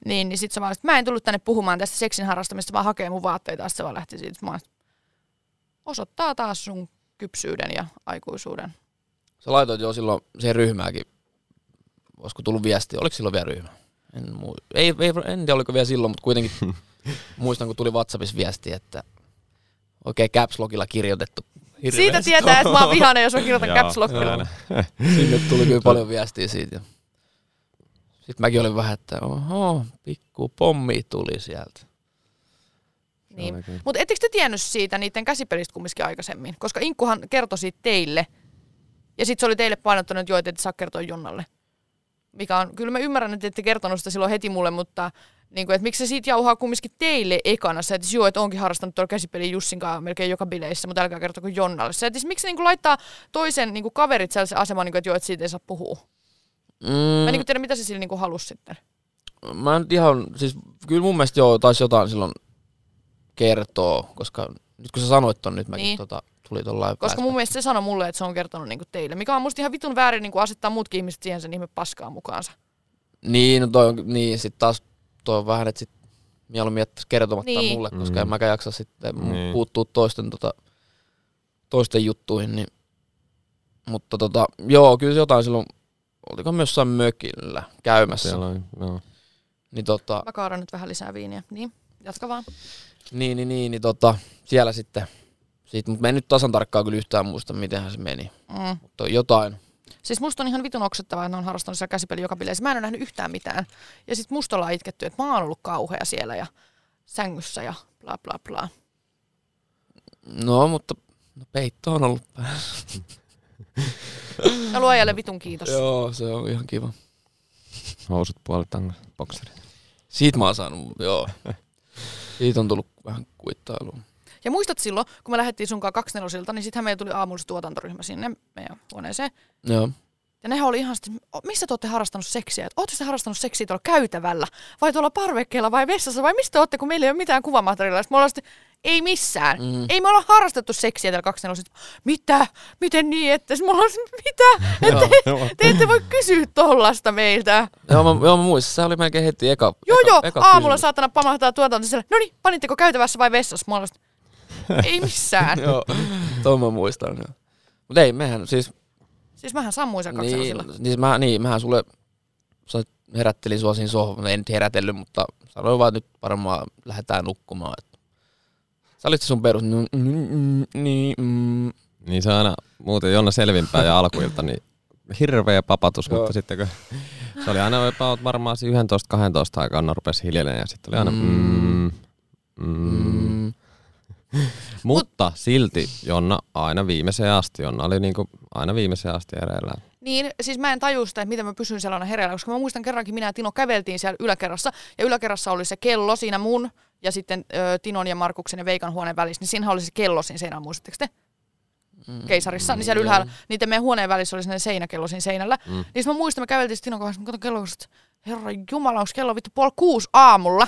Niin, niin sit sä vaan, että mä en tullut tänne puhumaan tästä seksin harrastamista, vaan hakee mun vaatteita, se vaan lähti siitä. Mä osoittaa taas sun kypsyyden ja aikuisuuden. Sä laitoit jo silloin siihen ryhmääkin. Olisiko tullut viesti? Oliko silloin vielä ryhmä? En, mu- ei, ei, en tiedä, oliko vielä silloin, mutta kuitenkin [LAUGHS] muistan, kun tuli WhatsAppissa viesti, että oikein caps lockilla kirjoitettu. Siitä Hirveästi. tietää, että mä oon vihainen, jos mä kirjoitan caps lockilla. Sinne tuli kyllä paljon viestiä siitä. ja Sitten mäkin olin vähän, että oho, pikku pommi tuli sieltä. Niin. Mutta ettekö te tiennyt siitä niiden käsipelistä kumminkin aikaisemmin? Koska Inkkuhan kertoi siitä teille. Ja sitten se oli teille painottanut, että joo, että et saa kertoa Jonnalle. Mikä on, kyllä mä ymmärrän, että ette kertonut sitä silloin heti mulle, mutta niin kuin, että miksi se siitä jauhaa kumminkin teille ekana. Se, että joo, että onkin harrastanut tuolla käsipeliä Jussin kanssa melkein joka bileissä, mutta älkää kertoko Jonnalle. Se, että siis miksi niin kuin laittaa toisen niin kuin kaverit sellaisen asemaan, niin kuin, että joo, että siitä ei saa puhua. Mm, Mä en niin kuin tiedä, mitä se sillä niin kuin halusi sitten. mä en ihan, siis kyllä mun mielestä joo, taisi jotain silloin kertoa, koska nyt kun sä sanoit ton, nyt mäkin Niin. tota, tuli tuolla Koska mun mielestä se sanoi mulle, että se on kertonut niin kuin teille. Mikä on musta ihan vitun väärin niin kuin asettaa muutkin ihmiset siihen sen ihme paskaan mukaansa. Niin, no toi on, niin sit taas toi on vähän, että sit mieluummin jättäisi kertomatta Niin. mulle, koska Mm. en mäkään jaksa sitten Niin. puuttua toisten, tota, toisten juttuihin. Niin. Mutta tota, joo, kyllä se jotain silloin, oltiko myös jossain mökillä käymässä. Siellä oli, no. Niin, tota, Mä kaadan nyt vähän lisää viiniä. Niin, jatka vaan. niin, niin, niin, niin tota, siellä sitten, siitä, mutta mä en nyt tasan tarkkaan kyllä yhtään muista, mitenhän se meni. Mm. Mutta jotain. Siis musta on ihan vitun oksettavaa, että ne on harrastanut siellä käsipeli joka bileissä. Mä en ole nähnyt yhtään mitään. Ja sit musta ollaan itketty, että mä oon ollut kauhea siellä ja sängyssä ja bla bla bla. No, mutta No peitto on ollut päällä. Ja luojalle vitun kiitos. Joo, se on ihan kiva. Housut puolitango, bokserit. Siitä mä oon saanut, joo. Siitä on tullut vähän kuittailua. Ja muistat silloin, kun me lähdettiin sunkaan kaksinelosilta, niin sittenhän meillä tuli aamulla tuotantoryhmä sinne meidän huoneeseen. Joo. Ja nehän oli ihan sitten, missä te olette harrastanut seksiä? Olette te harrastanut seksiä tuolla käytävällä? Vai tuolla parvekkeella vai vessassa? Vai mistä olette, kun meillä ei ole mitään kuvamateriaalia? Sitten me ollaan sitten, ei missään. Mm. Ei me olla harrastettu seksiä täällä kaksinelosilta. Mitä? Miten niin? Että me ollaan, mitä? [LAUGHS] Joo. Te ette voi kysyä tollasta meiltä. Joo, mä, joo, mä muistan, se oli melkein heti eka Joo, eka, joo, eka aamulla kysymys. saatana pamahtaa tuotanto siellä. No niin, panitteko käytävässä vai vessassa? Mä ollaan [LAUGHS] ei missään. Joo, tuon mä muistan. Joo. Mut ei, mehän siis, Siis mähän sammuin siellä niin, niin, mä, niin, mähän sulle sä herättelin sua siinä sohvalla, en nyt herätellyt, mutta sanoin vaan, että nyt varmaan lähdetään nukkumaan. Että. Sä olit se sun perus, mm, mm, niin, mm. Niin se on aina muuten Jonna selvinpäin ja alkuilta, niin hirveä papatus, Joo. mutta sitten kun se oli aina about varmaan 11-12 aikaan, rupesi hiljelemään ja sitten oli aina mm, mm. Mm. Mutta silti Jonna aina viimeiseen asti, Jonna oli niinku aina viimeiseen asti ereillä. Niin, siis mä en tajua sitä, että miten mä pysyn sellainen hereillä, koska mä muistan kerrankin minä ja Tino käveltiin siellä yläkerrassa, ja yläkerrassa oli se kello siinä mun, ja sitten ö, Tinon ja Markuksen ja Veikan huoneen välissä, niin siinähän oli se kello siinä seinällä, muistatteko te? Keisarissa, niin siellä ylhäällä, niiden meidän huoneen välissä oli sellainen seinäkello siinä seinällä. Mm. Niin mä muistan, me käveltiin sitten Tinon kanssa, mä katson kello, että herra jumala, onko kello vittu puoli kuusi aamulla?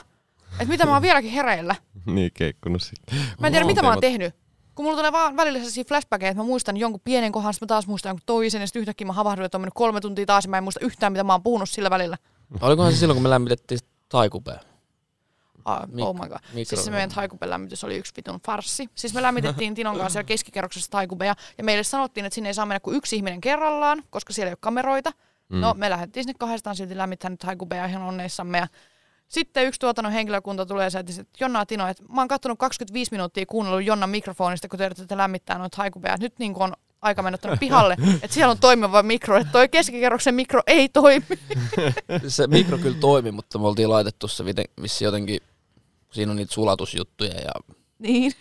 Että mitä mä oon vieläkin hereillä? [LAUGHS] Niin keikkunut sitten. Mä en tiedä, mitä mä oon tehnyt. Kun mulla tulee vaan välillä sellaisia flashbackeja, että mä muistan jonkun pienen kohan, sitten mä taas muistan jonkun toisen, ja sitten yhtäkkiä mä havahduin, että on mennyt kolme tuntia taas, ja mä en muista yhtään, mitä mä oon puhunut sillä välillä. [LAUGHS] Olikohan se silloin, kun me lämmitettiin taikupea? Ah, Mik- oh my god. mikro- Siis se meidän taikupen lämmitys oli yksi vitun farssi. Siis me lämmitettiin [LAUGHS] Tinon kanssa siellä keskikerroksessa taikupeja, ja meille sanottiin, että sinne ei saa mennä kuin yksi ihminen kerrallaan, koska siellä ei ole kameroita. Mm. No, me lähdettiin sinne kahdestaan silti lämmittämään taikupeja ihan onneissamme, ja sitten yksi tuotannon henkilökunta tulee ja että Jonna Tino, että mä oon katsonut 25 minuuttia kuunnellut Jonnan mikrofonista, kun te yritätte lämmittää noita haikupeja. Nyt niin on aika mennä tuonne pihalle, [LAUGHS] että siellä on toimiva mikro, että toi keskikerroksen mikro ei toimi. [LAUGHS] Se mikro kyllä toimi, mutta me oltiin laitettu se vissi jotenkin, siinä on niitä sulatusjuttuja ja niin.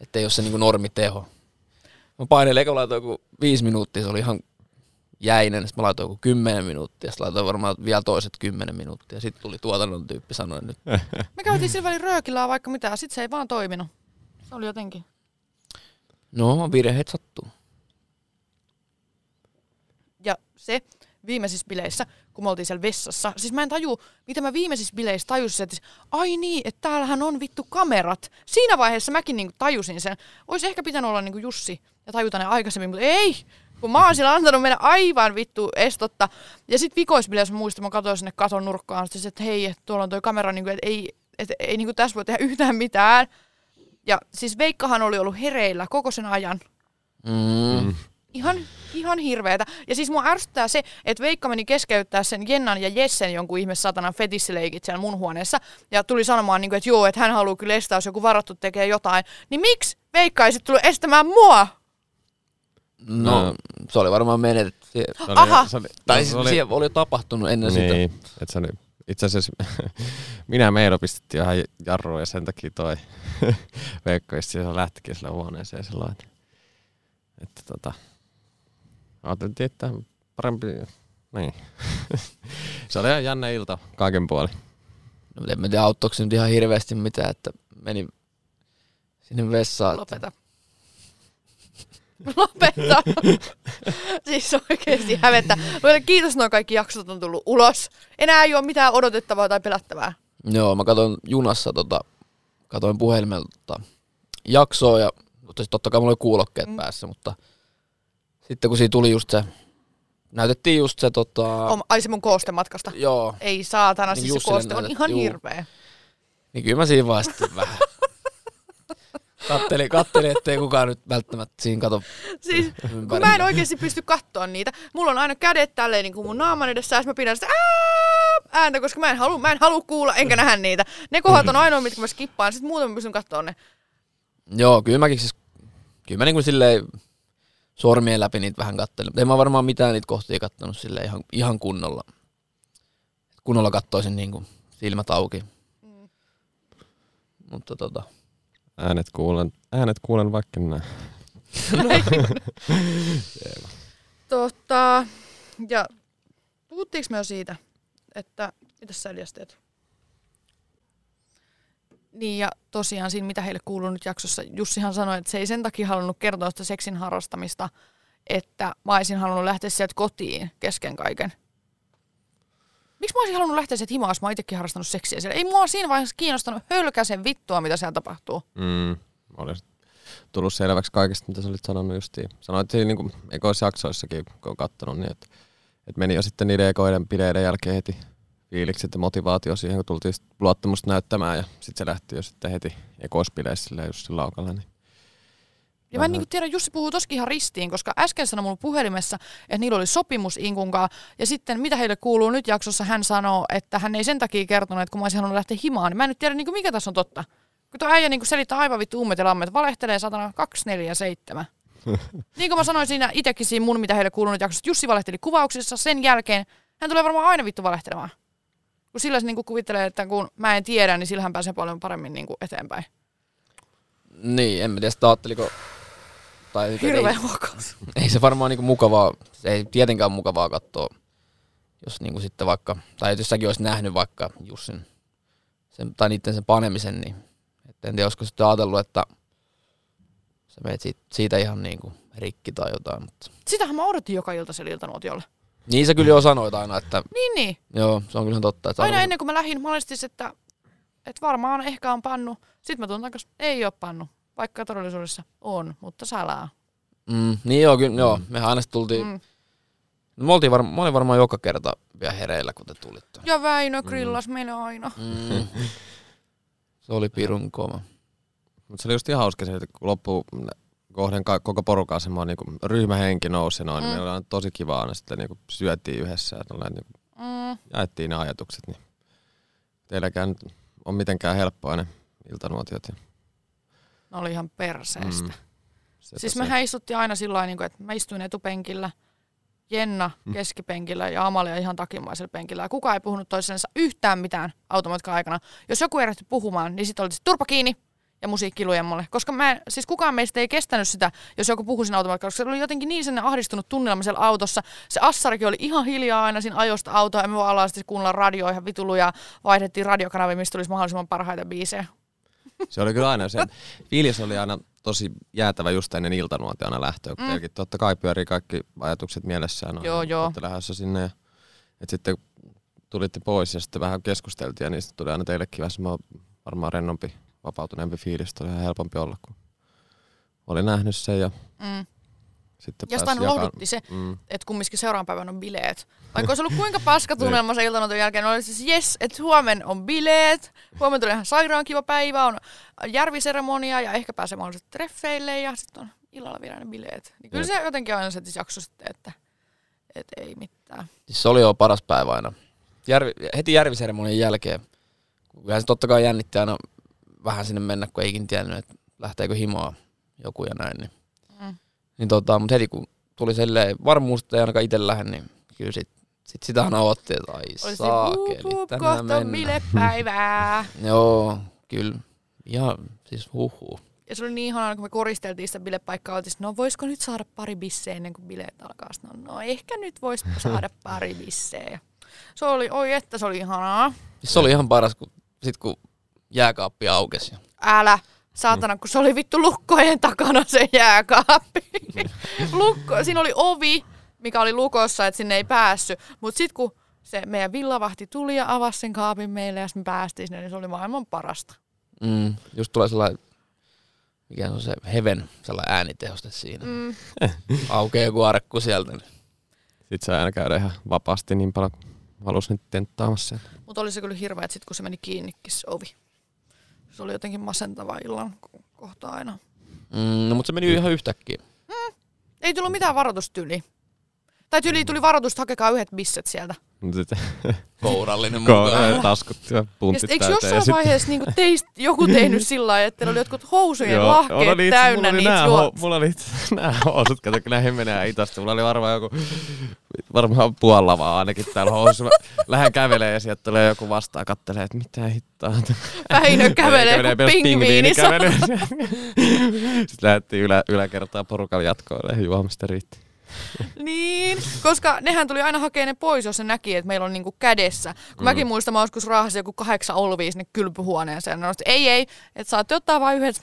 ettei ole se niinku normiteho. Mä painelin, eka laitoin joku viisi minuuttia, se oli ihan jäinen, sitten mä laitoin joku kymmenen minuuttia, sitten laitoin varmaan vielä toiset kymmenen minuuttia. Sitten tuli tuotannon tyyppi sanoa, että nyt [LAUGHS] Me käytiin sillä välin röökillä vaikka mitä, sit se ei vaan toiminut. Se oli jotenkin. no virheet sattuu. Ja se viimeisissä bileissä, kun me oltiin siellä vessassa, siis mä en taju, mitä mä viimeisissä bileissä tajusin, että ai niin, että täällähän on vittu kamerat. Siinä vaiheessa mäkin niinku tajusin sen. Olisi ehkä pitänyt olla niinku Jussi ja tajuta ne aikaisemmin, mutta ei, kun mä oon siellä antanut mennä aivan vittu estotta. Ja sit vikoisbileissä mä muistan, mä katsoin sinne katon nurkkaan, sit, että hei, että tuolla on toi kamera, niinku, että ei, että ei niinku tässä voi tehdä yhtään mitään. Ja siis Veikkahan oli ollut hereillä koko sen ajan. Mm. Ihan, ihan hirveetä. Ja siis mua ärsyttää se, että Veikka meni keskeyttää sen Jennan ja Jessen jonkun ihme satanan fetissileikit siellä mun huoneessa. Ja tuli sanomaan, niin kuin, että joo, että hän haluaa kyllä estää, jos joku varattu tekee jotain. Niin miksi Veikka ei sitten tullut estämään mua? No, No. se oli varmaan menetetty. Se, oli, Aha. Se oli, tai se siis siellä oli jo tapahtunut ennen sitä. niin, että se oli, itse asiassa [LAUGHS] minä ja Meiro pistettiin ihan jarruun ja sen takia toi [LAUGHS] Veikko siellä lähtikin sille huoneeseen silloin, että, että tota, ajateltiin, että parempi, niin. [LAUGHS] se oli ihan jännä ilta kaiken puolin. No, en tiedä, auttoiko se nyt ihan hirveästi mitään, että meni sinne vessaan. Lopeta. Lopeta. [LAUGHS] siis oikeesti hävettä. Mutta kiitos, noin kaikki jaksot on tullut ulos. Enää ei ole mitään odotettavaa tai pelättävää. Joo, mä katsoin junassa, tota, katsoin puhelimelta tota, jaksoa ja mutta sit totta kai mulla oli kuulokkeet mm. päässä, mutta sitten kun siinä tuli just se, näytettiin just se tota, Oh, ai se mun koostematkasta. joo, Ei saatana, Niin siis se kooste on ihan juu. hirveä. niin kyllä mä siinä sitten vähän [LAUGHS] kattelin, kattelin, ettei kukaan nyt välttämättä siinä kato Siis, kun mä en oikeasti pysty katsoa niitä. Mulla on aina kädet tälleen niin kuin mun naaman edessä ja sit mä pidän sitä "Ää!" ääntä, koska mä en halua, mä en halua kuulla enkä nähdä niitä. Ne kohdat on ainoa, mitkä mä skippaan. Sitten muuten mä pystyn katsoa ne. Joo, kyllä mäkin siis, kyllä mä niinku silleen sormien läpi niitä vähän kattelin. En mä varmaan mitään niitä kohtia kattonut sille ihan, ihan kunnolla. Kunnolla kattoisin niinku silmät auki. Mutta tota, Äänet kuulen, äänet kuulen vaikka näin. [LAUGHS] Totta. Ja puhuttiinko me jo siitä, että mitä sä Elias teet? Niin ja tosiaan siinä, mitä heille kuuluu nyt jaksossa, Jussihan sanoi, että se ei sen takia halunnut kertoa sitä seksin harrastamista, että mä olisin halunnut lähteä sieltä kotiin kesken kaiken. Miksi mä olisin halunnut lähteä sieltä himaan, jos mä itsekin harrastanut seksiä siellä? Ei mua siinä vaiheessa kiinnostanut hölkäsen vittua, mitä siellä tapahtuu. Mm, olisi tullut selväksi kaikesta, mitä sä olit sanonut justiin. Sanoit siinä niin ekoisjaksoissakin, kun on kattonut, niin että, että meni jo sitten niiden ekoiden bileiden jälkeen heti fiilikset ja motivaatio siihen, kun tultiin luottamusta näyttämään ja sitten se lähti jo sitten heti ekoispileissä silleen just sillä laukalla. Niin. Ja mä en niin tiedä, Jussi puhuu toskin ihan ristiin, koska äsken sanoi mulle puhelimessa, että niillä oli sopimus Inkunkaan. Ja sitten mitä heille kuuluu nyt jaksossa, hän sanoo, että hän ei sen takia kertonut, että kun mä olisin halunnut lähteä himaan, niin mä en nyt tiedä, niin mikä tässä on totta. Kun tuo äijä niin selittää aivan vittu ummet ja lammet, valehtelee satana 247. [LAUGHS] niin kuin mä sanoin siinä itsekin siinä mun, mitä heille kuuluu nyt jaksossa, Jussi valehteli kuvauksissa, sen jälkeen hän tulee varmaan aina vittu valehtelemaan. Kun sillä se niin kuvittelee, että kun mä en tiedä, niin sillähän pääsee paljon paremmin niin eteenpäin. Niin, en mä tiedä, sitä ajatteliko... Tai, Hirveä ei, huokaus. ei se varmaan niinku mukavaa, se ei tietenkään mukavaa katsoa, jos niinku sitten vaikka, tai jos säkin olisit nähnyt vaikka Jussin sen, tai niiden sen panemisen, niin et en tiedä, olisiko sitten ajatellut, että sä menet siitä, siitä ihan niinku rikki tai jotain. Mutta. Sitähän mä odotin joka ilta siellä iltanuotiolle. Niin sä kyllä jo sanoit aina, että Niin, niin. joo, se on kyllä totta. Että Aina ennen kuin mä lähdin, mä olin siis, että, että varmaan ehkä on pannu. Sitten mä tulen takaisin, ei ole pannu. Vaikka todellisuudessa on, mutta salaa. Mm, niin joo, kyllä, joo. Mehän aina tultiin, Mm. mm. me, oltiin varma, mä olin varmaan joka kerta vielä hereillä, kun te tulitte. Ja Väinö grillas mm. meille aina. Mm. [LAUGHS] Se oli pirun kova. Mutta se oli just ihan hauska se, että kun loppu kohden ka- koko porukan semmoinen niin ryhmähenki nousi noin, mm. niin meillä oli aina tosi kiva aina sitten niin syötiin yhdessä ja tolleen niin Mm. jaettiin ne ajatukset. Niin teilläkään nyt on mitenkään helppoa ne iltanuotiot. Ja Ne oli ihan perseestä. Mm. Sepä Siis mehän istuttiin aina sillä lailla, niin että mä istuin etupenkillä, Jenna Mm. keskipenkillä ja Amalia ihan takimaisella penkillä. Ja kukaan ei puhunut toisensa yhtään mitään automatkan aikana. Jos joku erähti puhumaan, niin sitten oli sit turpa kiinni ja musiikki lujemmalle. Koska mä, en- siis kukaan meistä ei kestänyt sitä, jos joku puhui siinä automatkalla, koska se oli jotenkin niin sellainen ahdistunut tunnelma siellä autossa. Se assarikin oli ihan hiljaa aina siinä ajosta autoa, ja me vaan alasti kuunnella radioa ihan vitulu ja vaihdettiin radiokanavia, mistä tulisi mahdollisimman parhaita biisejä. Se oli kyllä aina se, fiilis oli aina tosi jäätävä just ennen iltanuotia aina lähtöä, kun Mm. totta kai pyörii kaikki ajatukset mielessään. No, Joo, joo. Lähdössä sinne ja et sitten tulitte pois ja sitten vähän keskusteltiin ja niistä tuli aina teillekin vähän varmaan rennompi, vapautuneempi fiilis, oli ihan helpompi olla, kun oli nähnyt sen ja Mm. Sitten jakaa- lohdutti se, Mm. että kumminkin seuraavan päivän on bileet. Vaikka olisi ollut kuinka paska [LAUGHS] tunnelma sen iltanoton jälkeen, oli siis jes, että huomen on bileet, huomen tulee ihan sairaan kiva päivä, on järviseremonia ja ehkä pääsee mahdollisesti treffeille ja sitten on illalla vielä ne bileet. Niin kyllä Jep. se jotenkin aina se jakso sitten, että, että ei mitään. Siis se oli jo paras päivä aina. Järvi, heti järviseremonian jälkeen. Kyllähän se totta kai jännitti aina vähän sinne mennä, kun eikin tiennyt, että lähteekö himoa joku ja näin. Niin. Niin tota, mutta heti kun tuli silleen varmuus, että ei ainakaan itse lähde, niin kyllä sit, sit sitä aina otti, että ai saakeli, tänään mennään. bilepäivää. [LAUGHS] Joo, kyllä. Ihan siis huhuu. Ja se oli niin ihanaa, kun me koristeltiin sitä bilepaikkaa, oltiin, sit, no voisiko nyt saada pari bisseä ennen kuin bileet alkaa. No, no ehkä nyt voisi saada [LAUGHS] pari bisseä. Se oli, oi että se oli ihanaa. Se oli ihan paras, kun, sit kun jääkaappi aukesi. Älä, saatana, kun se oli vittu lukkojen takana se jääkaappi. [LAUGHS] Lukko, siinä oli ovi, mikä oli lukossa, että sinne ei päässyt. Mutta sitten kun se meidän villavahti tuli ja avasi sen kaapin meille ja sitten me päästiin sinne, niin se oli maailman parasta. Mm, just tulee sellainen, mikä se on se heaven, sellainen äänitehoste siinä. Mm. [LAUGHS] Aukeaa joku arkku sieltä. Niin. Sitten sai aina käydä ihan vapaasti niin paljon, kun halusi nyt tenttaamassa sen. Mutta oli se kyllä hirveä, että sitten kun se meni kiinnikin se ovi. Se oli jotenkin masentava illan ko- kohta aina. Mm, no, mutta se meni ihan yhtäkkiä. Ei tullut mitään varoitustyyliä. Tai tyyliin tuli varoitus, että hakekaa yhdet bisset sieltä. [LAUGHS] Kourallinen [LAUGHS] mukaan. taskut ja Ja puntit eikö jossain ja sitten- vaiheessa niin teist, [LAUGHS] joku tehnyt sillä lailla, että teillä oli jotkut housujen Joo, lahkeet itse- täynnä mulla oli niitä nää, juot. ho- Mulla oli itse- nää housut, kato kun näihin menee itasta. Mulla oli varmaan joku varmaan puollavaa ainakin täällä housussa. Mä lähden kävelemään ja sieltä tulee joku vastaan kattelee, että mitä hittaa. Väinö kävelee kuin pingviini. kävelee. Sitten lähdettiin ylä, yläkertaan porukalla jatkoille ja juomista riitti. [LAUGHS] Niin, koska nehän tuli aina hakemaan ne pois, jos ne näki, että meillä on niinku kädessä. Kun mm. mäkin muistan, mä joskus raahasin joku kahdeksan olvia sinne kylpyhuoneeseen. Ja ne nosti, ei, ei, että saatte ottaa vain yhdet.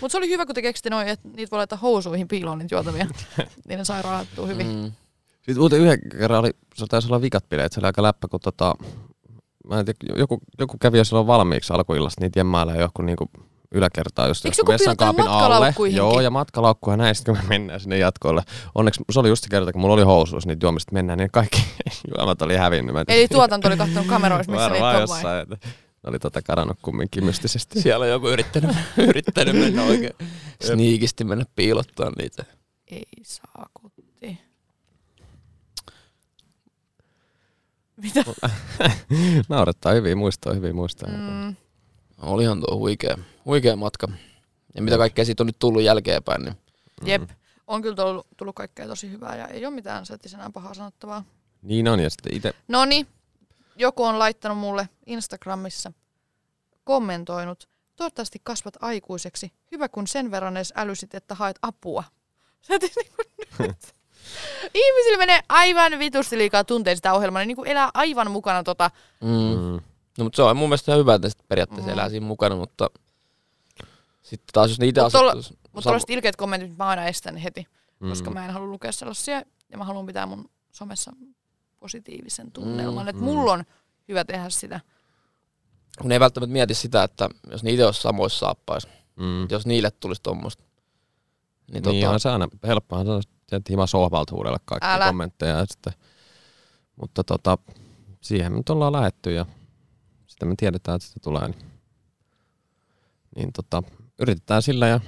Mutta se oli hyvä, kun te keksitte noin, että niitä voi laittaa housuihin piiloon niitä juotavia. [LAUGHS] niin ne sai raahattua hyvin. Mm. Sitten muuten yhden kerran oli, se taisi olla vikat bileet, se oli aika läppä, kun tota, mä en tiedä, joku, joku kävi jo silloin valmiiksi alkuillasta niitä jemmailee joku niinku yläkertaa just Eikö joku vessankaapin alle. Joo, ja matkalaukkuja näistä, kun me mennään sinne jatkoille. Onneksi se oli just se kerta, kun mulla oli housuus, niin juomista mennään, niin kaikki [LAUGHS] juomat oli hävinnyt. Eli tuotanto oli katsonut kameroissa, missä niitä on jossain, että ne oli tota kadonnut kumminkin mystisesti. [LAUGHS] Siellä on joku yrittänyt, yrittänyt mennä oikein sniikisti mennä piilottaa niitä. Ei saakutti. Mitä? [LAUGHS] Naurettaa hyvin muistoa, hyvin muistoa. Mm. Olihan tuo huikea, huikea matka. Ja mitä kaikkea siitä on nyt tullut jälkeenpäin. Niin. Jep. On kyllä tullut, tullut kaikkea tosi hyvää ja ei ole mitään enää pahaa sanottavaa. Niin on ja sitten itse... No niin, joku on laittanut mulle Instagramissa, kommentoinut, toivottavasti kasvat aikuiseksi. Hyvä kun sen verran edes älysit, että haet apua. [LAUGHS] Sä niin [LAUGHS] Ihmisillä menee aivan vitusti liikaa tunteen sitä ohjelmaa, ne niin elää aivan mukana tota. Mm. No, mutta se on mun mielestä hyvä, että periaatteessa mm. elää siinä mukana, mutta sitten taas jos niitä asettuisi... Mutta tuollaiset ilkeät kommentit mä aina estän heti, mm. koska mä en halua lukea sellaisia ja mä haluan pitää mun somessa positiivisen tunnelman, mm. että mulla on hyvä tehdä sitä. Kun ei välttämättä mieti sitä, että jos niitä olisi samoissa saappaissa, mm. jos niille tulisi tuommoista. Niin, niin tota... on se aina helppohan se on hima sohvalta huudella kaikkia Älä. kommentteja. Ja sitten, mutta tota, siihen me nyt ollaan lähetty ja sitten me tiedetään, että sitä tulee. Niin, niin tota, yritetään sillä ja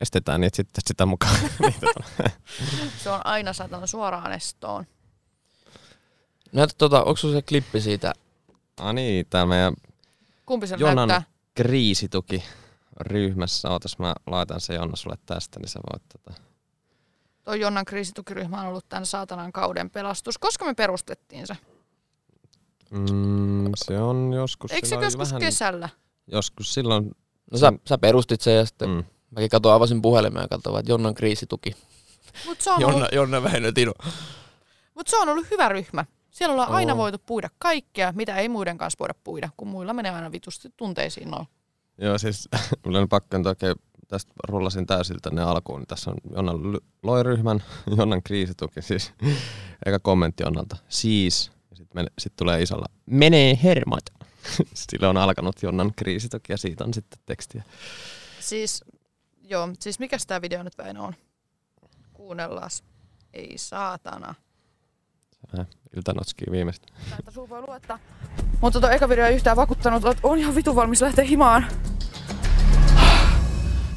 estetään niitä sitten sitä mukaan. [LAUGHS] Niin tota. se on aina saatan suoraan estoon. Näytä tota, onko se klippi siitä? Ah niin, täällä meidän Kumpi se Jonan näyttää? kriisituki ryhmässä. Ootas mä laitan se Jonna sulle tästä, niin sä voit tota... Tuo Jonnan kriisitukiryhmä on ollut tämän saatanan kauden pelastus. Koska me perustettiin se? Mm, se on joskus... Eikö se joskus vähän, kesällä? Joskus silloin... No sä, sä perustit sen ja sitten mm. mäkin katsoin, avasin puhelimen ja katsoin, että Jonnan kriisituki. Mut se on Jonna, ollut... Jonna Väinö Tino. Mutta se on ollut hyvä ryhmä. Siellä ollaan oh. aina voitu puida kaikkea, mitä ei muiden kanssa voida puida, kun muilla menee aina vitusti tunteisiin noin. Joo, siis [LAUGHS] mulla on pakko oikein, tästä rullasin täysin tänne alkuun, niin tässä on Jonnan loiryhmän, [LAUGHS] Jonnan kriisituki, siis [LAUGHS] eikä kommentti Jonnalta, siis, sitten sit tulee isolla, menee hermat. [LAUGHS] Sillä on alkanut Jonnan kriisituki ja siitä on sitten tekstiä. Siis, joo, siis mikä tämä video nyt Väinö on? Kuunnellaan. Ei saatana. Äh, Iltanotski viimeistä. Suu voi luottaa. Mutta tuo eka video ei yhtään vakuuttanut, että on ihan vitu valmis lähteä himaan.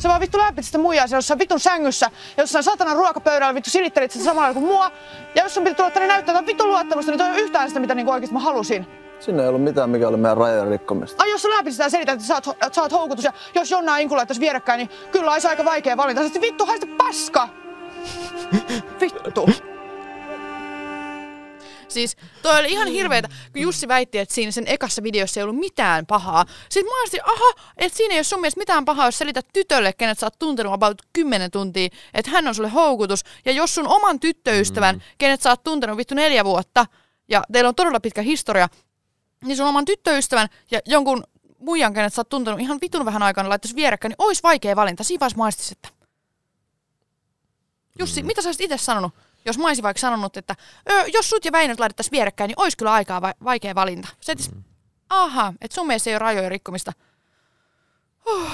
Sä vaan vittu läpit sitä muijaa siellä jossain vitun sängyssä, ja jossain satana ruokapöydällä vittu silittelit sitä samalla kuin mua. Ja jos sun piti tulla tänne näyttää jotain vittu luottamusta, niin toi ei ole yhtään sitä, mitä niinku oikeesti mä halusin. Sinne ei ollut mitään, mikä oli meidän rajojen rikkomista. Ai jos sä läpit sitä ja selität, että sä oot, että sä oot houkutus, ja jos Jonna ja Inku laittaisi vierekkäin, niin kyllä olisi aika vaikea valinta. Sitten vittu, haista paska! [LAUGHS] vittu. Siis toi oli ihan hirveetä, kun Jussi väitti, että siinä sen ekassa videossa ei ollut mitään pahaa. Sitten mä olisin, aha, että siinä ei ole sun mielestä mitään pahaa, jos selität tytölle, kenet sä oot tuntenut about 10 tuntia, että hän on sulle houkutus. Ja jos sun oman tyttöystävän, mm. kenet sä oot tuntenut vittu neljä vuotta, ja teillä on todella pitkä historia, niin sun oman tyttöystävän ja jonkun muijan, kenet sä oot tuntenut ihan vitun vähän aikana laittaisi vierekkäin, niin olisi vaikea valinta. Siinä vaiheessa että Jussi, mm. mitä sä olisit itse sanonut? Jos mä olisin vaikka sanonut, että jos sut ja Väinöt laitettaisiin vierekkäin, niin olisi kyllä aikaa va- vaikea valinta. Se mm. aha, että sun mielestä ei ole rajojen rikkomista. Huh,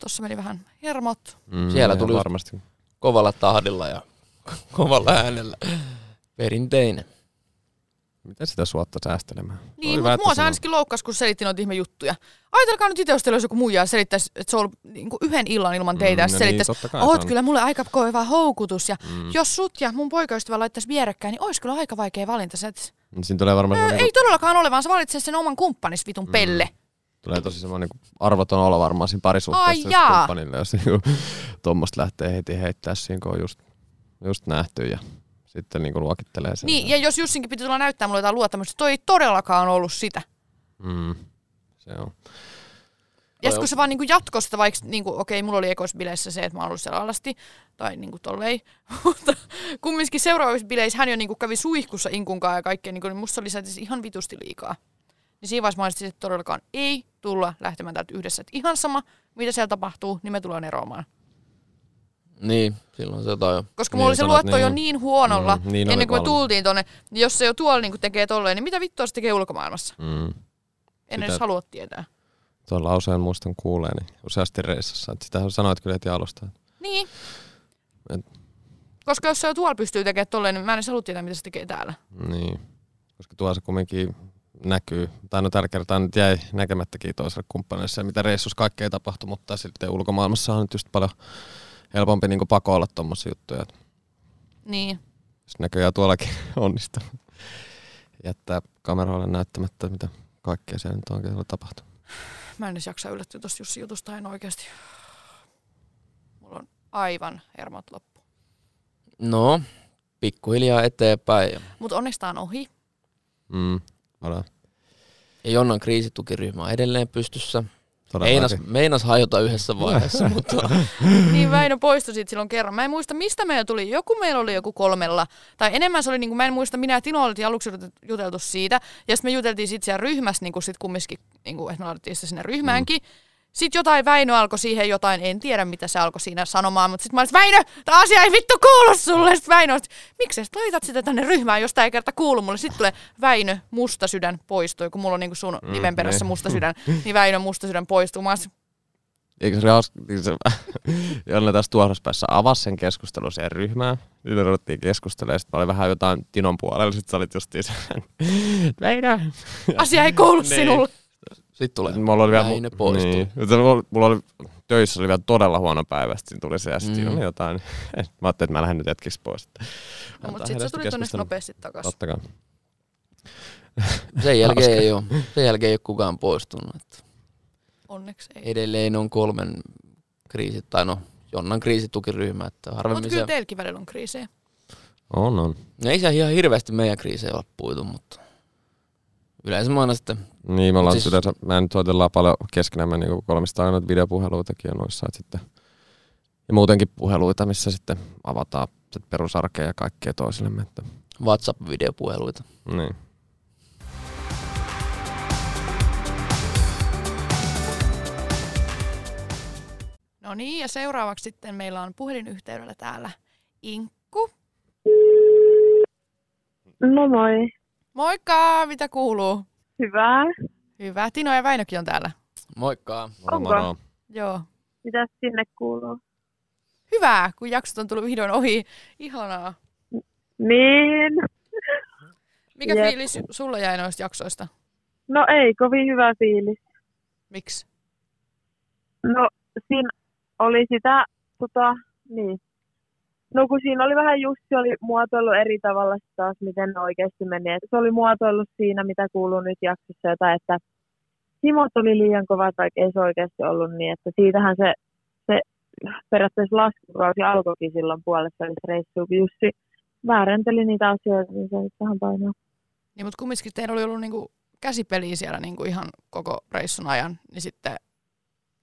tossa meni vähän hermot. Mm, Siellä tuli varmasti kovalla tahdilla ja [LAUGHS] kovalla äänellä. Perinteinen. Miten sitä suotta säästelemään? Niin, mutta mua se ainakin loukkas, kun selitti noita ihme juttuja. Ajatelkaa nyt itse, jos teillä olisi joku muija ja selittäisi, että se on ollut niin yhden illan ilman teitä. Mm, ja no niin, selittäisi, oot kyllä mulle aika kova houkutus. Ja mm. jos sut ja mun poikaystävä laittaisi vierekkäin, niin olisi kyllä aika vaikea valinta. Se, että... Niin siinä tulee varmaan... Öö, ei niinku... todellakaan ole, vaan sä valitset sen oman kumppanis vitun mm. pelle. Tulee tosi semmoinen niin arvoton olo varmaan siinä parisuhteessa, jos kumppanille, jos niin [LAUGHS] tuommoista lähtee heti heittää siinä, kun on just, just nähty ja sitten niin kuin luokittelee sen. Niin, ja jos Jussinkin piti tulla näyttää mulle jotain luottamusta, toi ei todellakaan ollut sitä. Mm, se on. Ja Toi sit on- kun se vaan niinku jatkoi vaikka, niinku, okei, mulla oli ekoissa bileissä se, että mä ollut siellä alasti, tai niinku tollei, [LAUGHS] mutta kumminkin seuraavissa bileissä hän jo niinku kävi suihkussa inkunkaan ja kaikkea, niinku, niin musta oli se ihan vitusti liikaa. Niin siinä vaiheessa mä olisin, että todellakaan ei tulla lähtemään täältä yhdessä. Et ihan sama, mitä siellä tapahtuu, niin me tullaan eroamaan. Niin, silloin se jotain jo. Koska Niin, mulla oli se luotto jo niin. niin huonolla, Mm, niin ennen kuin me tultiin tonne. Niin jos se jo tuolla niinku tekee tolleen, niin mitä vittua se tekee ulkomaailmassa? Mm. En Sitä- edes halua tietää. Tuon lauseen muistan kuuleeni useasti reissassa. Että sitä sanoit kyllä heti alusta. Niin. Et- Koska jos se jo tuolla pystyy tekemään tolleen, niin mä en edes halua tietää, mitä se tekee täällä. Niin. Koska tuossa kumminkin näkyy, tai no tällä kertaa nyt jäi näkemättäkin toiselle kumppanille se, mitä reissus kaikkea tapahtui, mutta sitten ulkomaailmassa on nyt just paljon helpompi niin pakoilla tuommoisia juttuja. Niin. Jos näköjään tuollakin [LAUGHS] onnistuu. Jättää kameroille näyttämättä, mitä kaikkea siellä nyt oikein on tapahtunut. Mä en edes jaksa yllättyä tosta Jussi jutusta, en oikeasti. Mulla on aivan hermot loppu. No, pikkuhiljaa eteenpäin. Ja- Mutta onneksi tää on ohi. Mm, voidaan. Ja Jonnan kriisitukiryhmä on edelleen pystyssä. Todellakin. Meinas, meinas hajota yhdessä vaiheessa, [LAUGHS] mutta Niin Väinö poistui siitä silloin kerran. Mä en muista, mistä meillä tuli. Joku meillä oli joku kolmella. Tai enemmän se oli, niin kuin, mä en muista, minä ja Tino oltiin aluksi juteltu siitä. Ja sitten me juteltiin sit siellä ryhmässä, niin kuin sit kumminkin, niin kuin, että me laitettiin sitä sinne ryhmäänkin. Mm. Sitten jotain Väinö alkoi siihen jotain, en tiedä mitä se alkoi siinä sanomaan, mutta sitten mä olin, Väinö, tämä asia ei vittu kuulu sulle. Sitten Väinö, että miksi sä laitat sitä tänne ryhmään, jos tämä ei kerta kuulu mulle. Sitten tulee Väinö, musta sydän poistui, kun mulla on niin kuin sun Mm, nimen perässä niin. musta sydän, niin Väinö musta sydän poistuu. Mä olisin, Eikö se ole hauska, niin se, [LAUGHS] Jonna tässä tuohdospäässä avasi sen keskustelun siihen ryhmään. Me ruvettiin keskustelemaan, sitten mä olin vähän jotain Tinon puolella, sitten sä olit justiin se, [LAUGHS] Väinö. asia ei kuulu Niin. sinulle. Sitten tulee. Mulla oli vielä, Väinö poistuu. Niin, mulla, oli, töissä oli vielä todella huono päivä, sitten tuli se ja sitten Mm. oli jotain. [LAUGHS] Mä ajattelin, että mä lähden nyt jätkiksi pois. No, mutta sitten heidän se tuli tonne keskustella. nopeasti takaisin. Totta kai. [LAUGHS] Sen jälkeen, ei ole, sen jälkeen ei ole kukaan poistunut. Että Onneksi ei. edelleen on kolmen kriisit, tai no Jonnan kriisitukiryhmä, että Mutta kyllä se... teilläkin välillä on kriisejä. On, on. No ei se ihan hirveästi meidän kriisejä ole puitu, mutta yleensä mä aina sitten, Niin, me ollaan Siis- yleensä, mä nyt soitellaan paljon keskenämme niin kolmista aina videopuheluitakin ja noissa, että sitten, ja muutenkin puheluita, missä sitten avataan sit perusarkea ja kaikkea toisillemme. Että, WhatsApp-videopuheluita. niin. No niin, ja seuraavaksi sitten meillä on puhelinyhteydellä täällä Inkku. No moi. Moikka, mitä kuuluu? Hyvää. Hyvä. Tino ja Väinökin on täällä. Moikka! Moro, Onko? moro. Joo. Mitäs sinne kuuluu? Hyvä, kun jaksot on tullut vihdoin ohi. Ihanaa. Niin. Mikä Jep. fiilis sulla jäi noista jaksoista? No ei kovin hyvä fiilis. Miksi? No siinä oli sitä, tota, niin. No kun siinä oli vähän Jussi oli muotoillut eri tavalla taas, miten ne oikeasti meni. Et se oli muotoillut siinä, mitä kuuluu nyt jaksossa, jotain, että Simot oli liian kova, tai ei se oikeasti ollut niin. Että siitähän se, se periaatteessa laskukausi alkoikin silloin puolessa reissuun, kun Jussi väärenteli niitä asioita, niin se nyt vähän painaa. Niin, mutta kumminkin teillä oli ollut niinku käsipeliä siellä niinku ihan koko reissun ajan, niin sitten,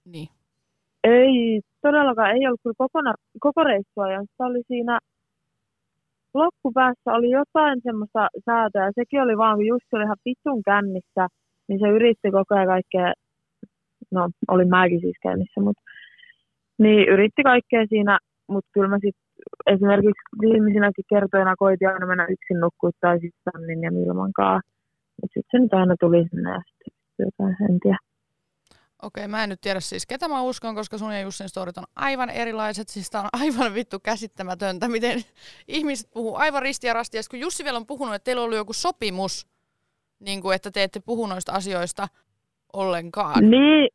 niin. Ei, todellakaan ei ollut kyllä kokona, koko reissuajan. Se oli siinä loppupäässä oli jotain semmoista säätöä. Sekin oli vaan, kun just oli ihan vitun kännissä, niin se yritti koko ajan kaikkea, no oli mäkin siis kännissä, mutta niin yritti kaikkea siinä, mutta kyllä mä sitten esimerkiksi viimeisinäkin kertoina koitin aina mennä yksin nukkua tai sitten Sannin ja Milman kanssa. Mutta sitten se nyt aina tuli sinne ja sitten jotain, en tiedä. Okei, mä en nyt tiedä siis ketä mä uskon, koska sun ja Jussin storit on aivan erilaiset. Siis tää on [LAUGHS] aivan vittu käsittämätöntä, miten [LAUGHS] ihmiset puhuu aivan ristiä ja rastia. Kun Jussi vielä on puhunut, että teillä ollut joku sopimus, niin kuin, että te ette puhu noista asioista ollenkaan. Niin,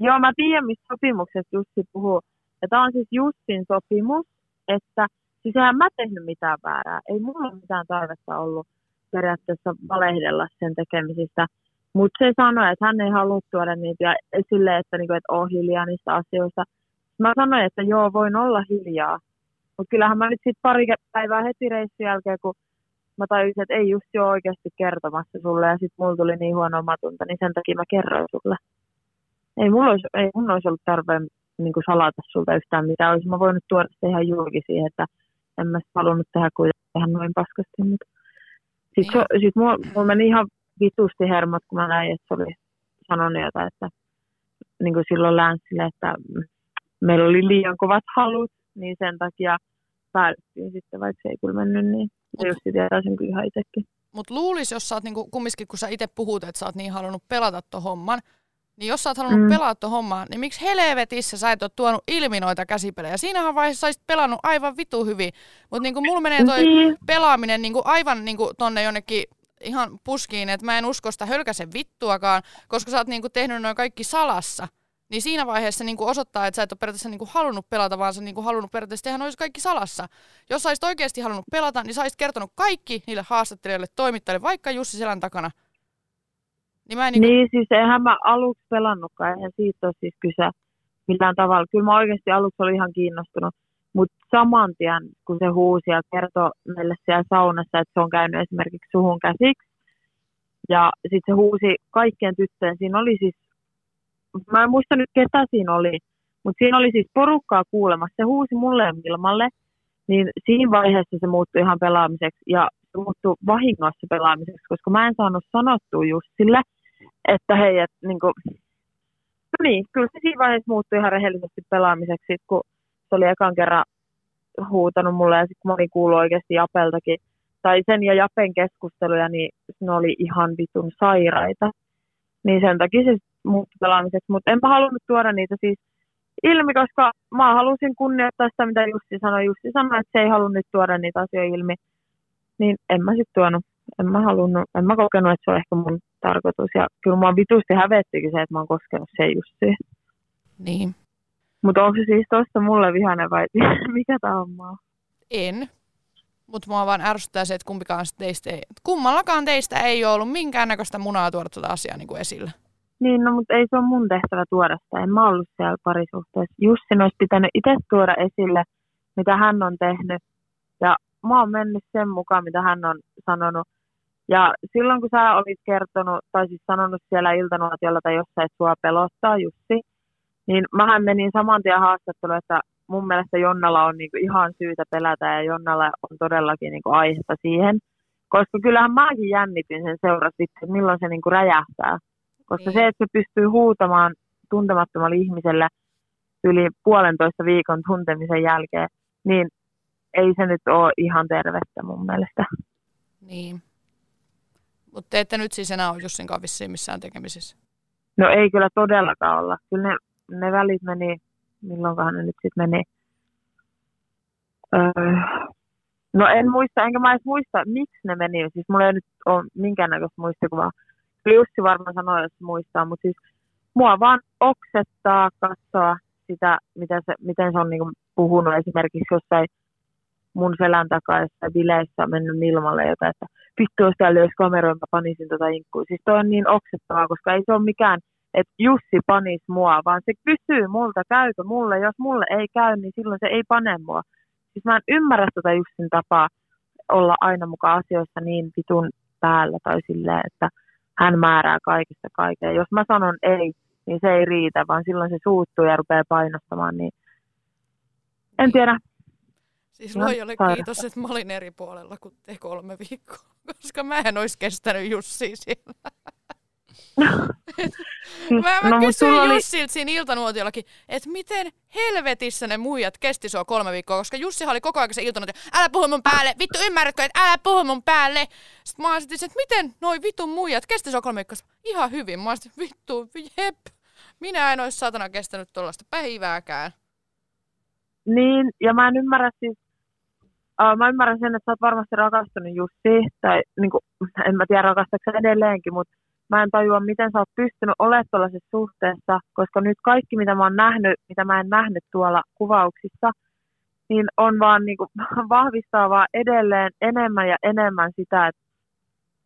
joo, mä tiedän, mistä sopimuksesta Jussi puhuu. Ja tämä on siis Jussin sopimus, että siis eihän mä tehnyt mitään väärää. Ei mulla mitään tarvetta ollut periaatteessa valehdella sen tekemisistä. Mutta se sanoi, että hän ei halua tuoda niitä ja esille, että, niinku, että on hiljaa niistä asioista. Mä sanoin, että joo, voin olla hiljaa. Mutta kyllähän mä nyt sitten pari päivää heti reissun jälkeen, kun mä tajusin, että ei just ole oikeasti kertomassa sulle ja sitten mulla tuli niin huono omatunta, niin sen takia mä kerroin sulle. Ei mulla olisi, ei mun olisi ollut tarpeen niin kuin salata sulta yhtään mitä olisi. Mä voinut tuoda sitä ihan julki siihen, että en mä halunnut tehdä kuitenkin noin paskasti. Mutta sitten sit mulla, mulla meni ihan vitusti hermot, kun mä näin, että se oli sanonut jotain, että niin kuin silloin Länssille, että meillä oli liian kovat halut, niin sen takia päädyttiin sitten, vaikka se ei kyllä mennyt niin. Se Jussi tietää sen kyllä ihan itsekin. Mutta luulis, jos sä oot niinku, kumminkin, kun sä itse puhut, että sä oot niin halunnut pelata ton homman, niin jos sä oot halunnut mm. Mm. pelata ton homman, niin miksi helvetissä sä et ole tuonut ilmi noita käsipelejä? Siinähän vaiheessa sä olisit pelannut aivan vitu hyvin. Mutta niinku mulla menee toi Niin, pelaaminen niinku aivan niinku tonne jonnekin ihan puskiin, että mä en usko sitä hölkäsen vittuakaan, koska sä oot niinku tehnyt noin kaikki salassa. Niin siinä vaiheessa niinku osoittaa, että sä et ole periaatteessa niinku halunnut pelata, vaan sä niinku halunnut periaatteessa tehdä noissa kaikki salassa. Jos sä oikeasti halunnut pelata, niin sä kertonut kaikki niille haastattelijoille, toimittajille, vaikka Jussi selän takana. Niin mä en niinku, niin siis eihän mä aluksi pelannutkaan, eihän siitä ole siis kyse millään tavalla. Kyllä mä oikeasti aluksi olin ihan kiinnostunut, mutta saman tien, kun se huusi ja kertoi meille siellä saunassa, että se on käynyt esimerkiksi suhun käsiksi, ja sitten se huusi kaikkien tyttöjen, siinä oli siis, mä en muista nyt ketä siinä oli, mutta siinä oli siis porukkaa kuulemassa, se huusi mulle ja Milmalle, niin siinä vaiheessa se muuttui ihan pelaamiseksi, ja se muuttui vahingossa pelaamiseksi, koska mä en saanut sanottua just sille, että hei, että niin kuin, no niin, kyllä se siinä vaiheessa muuttui ihan rehellisesti pelaamiseksi, kun se oli ekan kerran huutanut mulle ja sitten olin kuullut oikeasti Japeltakin, tai sen ja Japen keskusteluja, niin ne oli ihan vitun sairaita. Niin sen takia se muuttui pelaamiseksi, mutta en mä halunnut tuoda niitä siis ilmi, koska mä halusin kunnioittaa sitä, mitä Jussi sanoi. Jussi sanoi, että se ei halunnut nyt tuoda niitä asioita ilmi. Niin en mä sitten tuonut. En mä halunnut, en mä kokenut, että se on ehkä mun tarkoitus. Ja kyllä mä vitusti hävettikin se, että mä oon koskenut se Jussiin. niin, Mutta onko se siis tosta mulle vihainen vai [LAUGHS] mikä tää on maa? en. Mutta mua vaan ärsyttää se, että kumpikaan teistä ei, kummallakaan teistä ei ole ollut minkäännäköistä munaa tuoda tuota asiaa niin kuin esille. Niin, no mutta ei se ole mun tehtävä tuoda sitä. En mä ollut siellä parisuhteessa. Jussin olisi pitänyt itse tuoda esille, mitä hän on tehnyt. Ja mä oon mennyt sen mukaan, mitä hän on sanonut. Ja silloin kun sä olit kertonut, tai siis sanonut siellä iltanuotiolla tai jossain, että sua pelottaa Jussi, niin mähän menin saman tien haastatteluun, että mun mielestä Jonnalla on niinku ihan syytä pelätä ja Jonnalla on todellakin niinku aihetta siihen. Koska kyllähän mäkin jännityin sen seurasta, että milloin se niinku räjähtää. Koska Niin. se, että se pystyy huutamaan tuntemattomalle ihmiselle yli puolentoista viikon tuntemisen jälkeen, niin ei se nyt ole ihan tervettä mun mielestä. Niin. Mutta te ette nyt siis enää ole Jussin kanssa vissiin missään tekemisissä. No ei kyllä todellakaan olla. Kyllä ne, ne välit meni, milloinkohan ne nyt sitten meni. Öö, no en muista, enkä mä edes muista, miksi ne meni. Siis mulla ei nyt ole minkäännäköistä muistikuvaa. Jussi varmaan sanoi, jos muistaa, mutta siis mua vaan oksettaa katsoa sitä, mitä se, miten se on niinku puhunut esimerkiksi jossain mun selän takaa jossain bileissä mennyt Milmalle jotain, että vittu, jos täällä olisi kameroja, mä panisin tota inkkua. Siis toi on niin oksettavaa, koska ei se ole mikään, että Jussi panis mua, vaan se kysyy multa, käykö mulle. Jos mulle ei käy, niin silloin se ei pane mua. Siis mä en ymmärrä tota Jussin tapaa olla aina mukaan asioissa niin vitun päällä tai silleen, että hän määrää kaikista kaikkea. Jos mä sanon ei, niin se ei riitä, vaan silloin se suuttuu ja rupeaa painostamaan. Niin en tiedä, Siis luojalle sairasta. kiitos, että mä olin eri puolella kuin te kolme viikkoa, [LAUGHS] koska mä en olisi kestänyt Jussia siellä. [LAUGHS] Mä, mä no, kysyin oli, Jussilta siinä iltanuotiollakin, että miten helvetissä ne muijat kesti sua kolme viikkoa, koska Jussihan oli koko ajan se iltanuotio, älä puhu mun päälle, vittu ymmärrätkö, että älä puhu mun päälle. Sitten mä olisin, että miten noi vitun muijat kesti sua kolme viikkoa, ihan hyvin. Mä olisin, vittu, jep, minä en olisi satana kestänyt tuollaista päivääkään. niin, ja mä en ymmärrä siis, uh, mä ymmärrän sen, että sä oot varmasti rakastunut Jussiin, tai niin kuin, en mä tiedä rakastatko edelleenkin, mutta mä en tajua, miten sä oot pystynyt olemaan tuollaisessa suhteessa, koska nyt kaikki, mitä mä oon nähnyt, mitä mä en nähnyt tuolla kuvauksissa, niin on vaan niin kuin, [LAUGHS] vahvistaa vaan edelleen enemmän ja enemmän sitä, että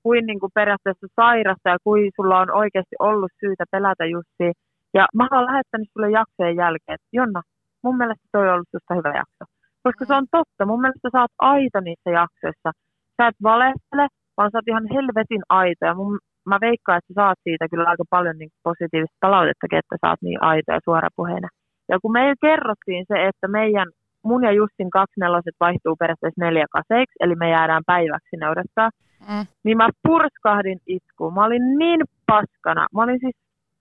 kuin, niin kuin periaatteessa sairasta ja kuin sulla on oikeasti ollut syytä pelätä Jussi. Ja mä oon lähettänyt sulle jaksojen jälkeen, että Jonna, mun mielestä toi on ollut susta hyvä jakso. Koska se on totta. Mun mielestä sä oot aito niissä jaksoissa. Sä et valehtele, vaan sä oot ihan helvetin aito. Ja mun, mä veikkaan, että sä saat siitä kyllä aika paljon niin positiivista palautettakin, että sä oot niin aito ja suorapuheinen. Ja kun me kerrottiin se, että meidän, mun ja Justin kaksineloset vaihtuu periaatteessa neljä kaseiksi, eli me jäädään päiväksi sinne odottaa, Mm. niin mä purskahdin itkuun. Mä olin niin paskana. Mä olin siis,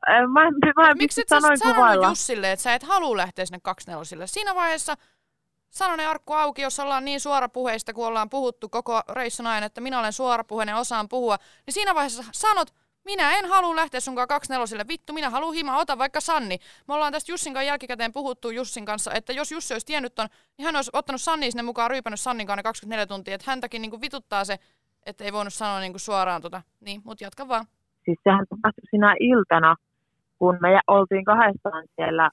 äh, mä, en- mä en Miksi et sä sanoin sanonut kuvailla. Jussille, että sä et halua lähteä sinne kaksineljosille? Siinä vaiheessa sano ne arkku auki, jos ollaan niin suorapuheista, kun ollaan puhuttu koko reissun ajan, että minä olen suorapuheinen, osaan puhua, niin siinä vaiheessa sanot, minä en halua lähteä sunkaan kaksineljosille, vittu, minä haluan hima, ota vaikka Sanni. Me ollaan tästä Jussin kanssa jälkikäteen puhuttu Jussin kanssa, että jos Jussi olisi tiennyt ton, niin hän olisi ottanut Sanni sinne mukaan, ryypännyt Sannin kanssa ne 24 tuntia, että häntäkin niinku vituttaa se, että ei voinut sanoa niinku suoraan tota. Niin, mut jatka vaan. Siis sehän tapahtui sinä iltana, kun me oltiin kahdestaan siellä,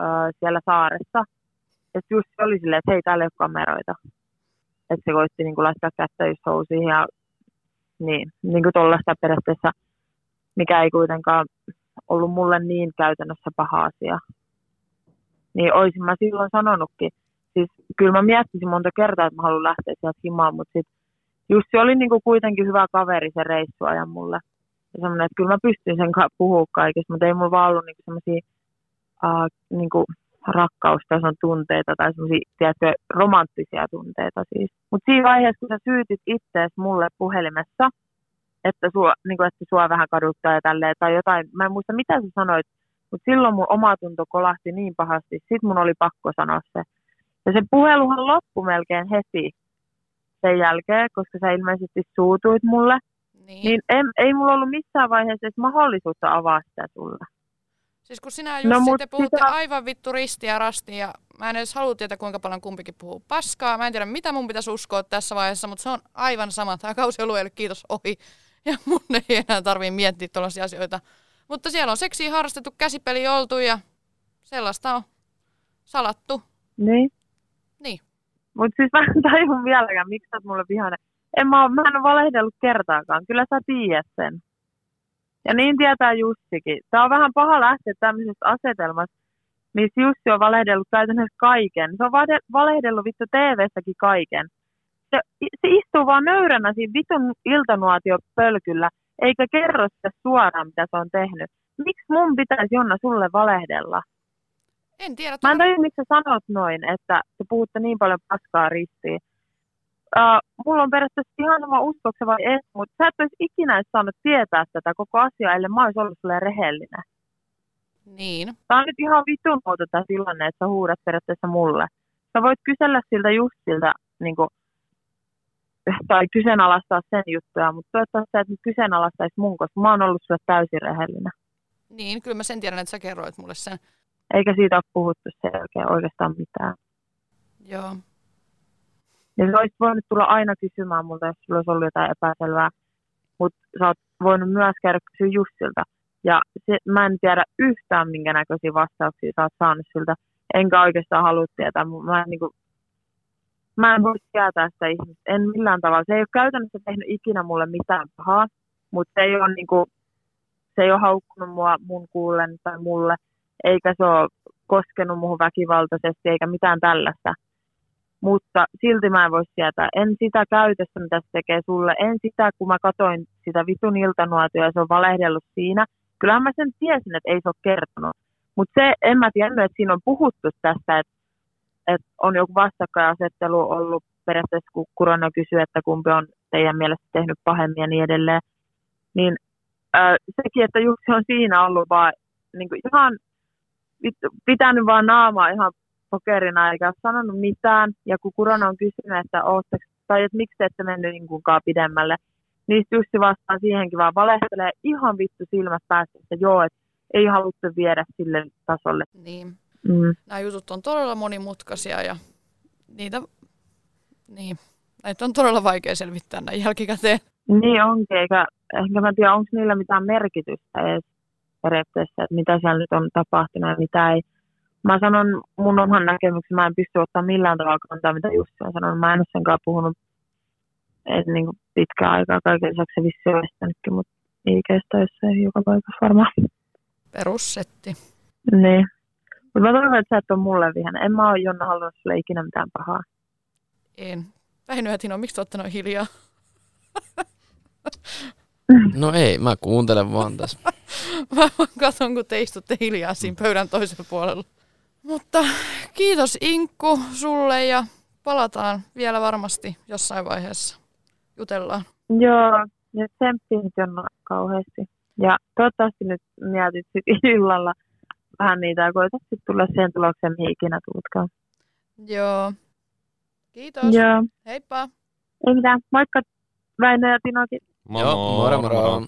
ö, siellä saaressa. Että just oli silleen, että hei, täällä ei ole kameroita. Että se koitti niin laittaa kättä just housiin ja niin, niin kuin tollaista periaatteessa, mikä ei kuitenkaan ollut mulle niin käytännössä paha asia. Niin oisin mä silloin sanonutkin. Siis kyllä mä miettisin monta kertaa, että mä haluan lähteä sieltä himaan, mutta sit Jussi oli niin kuin kuitenkin hyvä kaveri se reissuajan mulle. Ja semmoinen, että kyllä mä pystyn sen puhua kaikesta, mutta ei mulla vaan ollut niinku semmoisia uh, niinku rakkaustason tunteita tai semmoisia, romanttisia tunteita siis. Mutta siinä vaiheessa, kun sä syytit itseäsi mulle puhelimessa, että sua, niinku, että sua vähän kaduttaa ja tälleen, tai jotain, mä en muista mitä sä sanoit, mutta silloin mun oma tunto kolahti niin pahasti, sit mun oli pakko sanoa se. Ja se puheluhan loppui melkein heti sen jälkeen, koska sä ilmeisesti suutuit mulle. Niin. Niin en, ei mulla ollut missään vaiheessa edes mahdollisuutta avaa sitä sulle. Siis kun sinä ja No, te puhutte sitä- aivan vittu ristiä ja rastia. ja Mä en edes halua tietää, kuinka paljon kumpikin puhuu paskaa. Mä en tiedä, mitä mun pitäisi uskoa tässä vaiheessa, mutta se on aivan sama. Tämä kausi on ollut kiitos ohi. Ja mun ei enää tarvii miettiä tuollaisia asioita. Mutta siellä on seksiä harrastettu, käsipeli oltu ja sellaista on salattu. Niin. Niin. Mutta siis mä en tajun vieläkään, miksi sä oot mulle vihainen. En mä, mä en ole valehdellut kertaakaan. Kyllä sä tiedät sen. Ja niin tietää Jussikin. Tää on vähän paha lähteä tämmöisestä asetelmasta, missä Jussi on valehdellut käytännössä kaiken. Se on valehdellut vittu TV-säkin kaiken. Se, se istuu vaan nöyränä siinä vitun iltanuotiopölkyllä, eikä kerro sitä suoraan, mitä se on tehnyt. Miksi mun pitäisi Jonna sulle valehdella? En tiedä. Mä en tajua, miksi sä sanot noin, että te puhutte niin paljon paskaa ristiin. Uh, mulla on periaatteessa ihan sama uskoksi vai ei, mutta sä et olisi ikinä edes saanut tietää tätä koko asiaa, ellei mä olisi ollut sulle rehellinen. Niin. Tää on nyt ihan vitun muuta tämä tilanne, että sä huudat periaatteessa mulle. Sä voit kysellä siltä just siltä, niin kuin, tai kyseenalaistaa sen juttuja, mutta toivottavasti sä et nyt kyseenalaistaisi mun, koska mä oon ollut sulle täysin rehellinen. Niin, kyllä mä sen tiedän, että sä kerroit mulle sen. Eikä siitä ole puhuttu sen jälkeen oikeastaan mitään. Joo. Ja sä olisit voinut tulla aina kysymään multa, jos sulla olisi ollut jotain epäselvää. Mutta sä oot voinut myös käydä kysyä Jussilta. Ja se, mä en tiedä yhtään, minkä näköisiä vastauksia sä oot saanut siltä. Enkä oikeastaan halua tietää. Mä en, niinku, mä en voi tietää sitä ihmistä. En millään tavalla. Se ei ole käytännössä tehnyt ikinä mulle mitään pahaa. Mutta se ei ole niinku, se ei ole haukkunut mua mun kuullen tai mulle. Eikä se ole koskenut muuhun väkivaltaisesti eikä mitään tällaista mutta silti mä en voi sietää. En sitä käytöstä, mitä se tekee sulle. En sitä, kun mä katoin sitä vitun iltanuotio ja se on valehdellut siinä. Kyllähän mä sen tiesin, että ei se ole kertonut. Mutta se, en mä tiennyt, että siinä on puhuttu tästä, että, että on joku vastakkainasettelu ollut periaatteessa, kun Kurona kysyy, että kumpi on teidän mielestä tehnyt pahemmin ja niin edelleen. Niin äh, sekin, että Jussi on siinä ollut vaan niin kuin ihan pitänyt vaan naamaa ihan pokerina eikä ole sanonut mitään. Ja kun Kurana on kysynyt, että ootteko, tai että miksi te ette mennyt niin pidemmälle, niin Jussi vastaa siihenkin vaan valehtelee ihan vittu silmät päästä, että joo, että ei haluttu viedä sille tasolle. Niin. Mm. Nämä jutut on todella monimutkaisia ja niitä, niin, näitä on todella vaikea selvittää näin jälkikäteen. Niin onkin, eikä, enkä mä tiedä, onko niillä mitään merkitystä edes periaatteessa, että mitä siellä nyt on tapahtunut ja mitä ei. Mä sanon mun oman näkemyksen, mä en pysty ottaa millään tavalla kantaa, mitä Jussi on sanonut. Mä en ole senkaan puhunut edes niin kuin pitkään aikaa. Kaiken lisäksi se vissi on estänytkin, mutta IGstä jossain joka paikassa varmaan. Perussetti. Niin. Mutta mä toivon, että sä et ole mulle vihainen. En mä ole Jonna halunnut sulle ikinä mitään pahaa. En. Väinö ja Tino, miksi noin hiljaa? [LAUGHS] No ei, mä kuuntelen vaan tässä. [LAUGHS] Mä vaan katon, kun te istutte hiljaa siinä pöydän toisella puolella. Mutta kiitos Inkku sulle ja palataan vielä varmasti jossain vaiheessa. Jutellaan. Joo, ja tsemppiä nyt Jonna kauheasti. Ja toivottavasti nyt mietit illalla vähän niitä ja koetat sit tulla siihen tulokseen, mihin ikinä tuutkaan. Joo. Kiitos. Joo, Heippa. ei mitään. Moikka Väinö ja Tinokin. Joo, moro moro.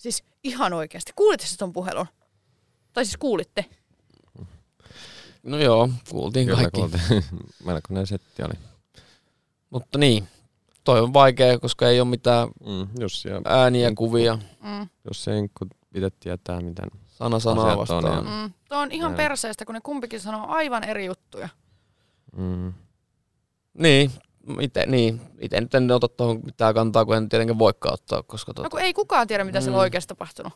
Siis ihan oikeasti. Kuulitte se ton puhelun? Tai siis kuulitte? No joo, kuultiin Kyllä kaikki. kuultiin. [LAUGHS] Melkoinen setti oli. Mutta niin, toi on vaikea, koska ei ole mitään Mm, Jussi ja, ääniä, kuvia, Mm. Jussi ja Inkku itse tietää, miten sana sanaa Asiat on vastaan. ja- Mm. Tuo on ihan perseestä, kun ne kumpikin sanoo aivan eri juttuja. Mm. Niin, ite, niin, ite nyt en ota tuohon mitään kantaa, kun en tietenkään voikaan ottaa, koska No tota, kun ei kukaan tiedä, mitä siellä Mm. on oikeasti tapahtunut.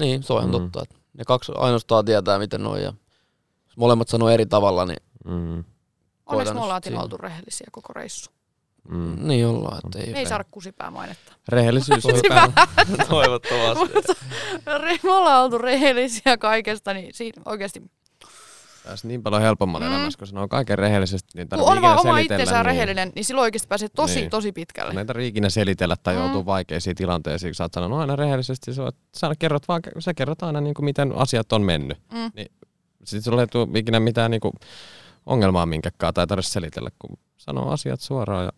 niin, se on ihan Mm. totta. Että ne kaksi ainoastaan tietää, miten ne on, ja jos molemmat sanoo eri tavalla, niin, Mm. Onneksi me ollaan siinä. Oltu rehellisiä koko reissu. Mm. niin ollaan. Että ei, Me ei saada kusipää mainetta. Rehellisyys on Hyvä. [LAUGHS] [LAUGHS] Toivottavasti. Me ollaan oltu rehellisiä kaikesta, niin siinä oikeasti pääsi niin paljon helpommalle Mm. elämässä, kun sanoo kaiken rehellisesti, niin kun on vaan oma itsensä niin, rehellinen, niin silloin oikeasti pääsee tosi, Niin. tosi pitkälle. Kun ei tarvii ikinä selitellä tai Mm. joutuu vaikeisiin tilanteisiin, kun sä oot sanonut aina rehellisesti, sä, oot- sä, kerrot vaan, sä kerrot aina niin kuin miten asiat on mennyt. Mm. Niin, sitten sulla ei tule ikinä mitään niin kuin ongelmaa minkäkään tai tarvitse selitellä, kun sanoo asiat suoraan ja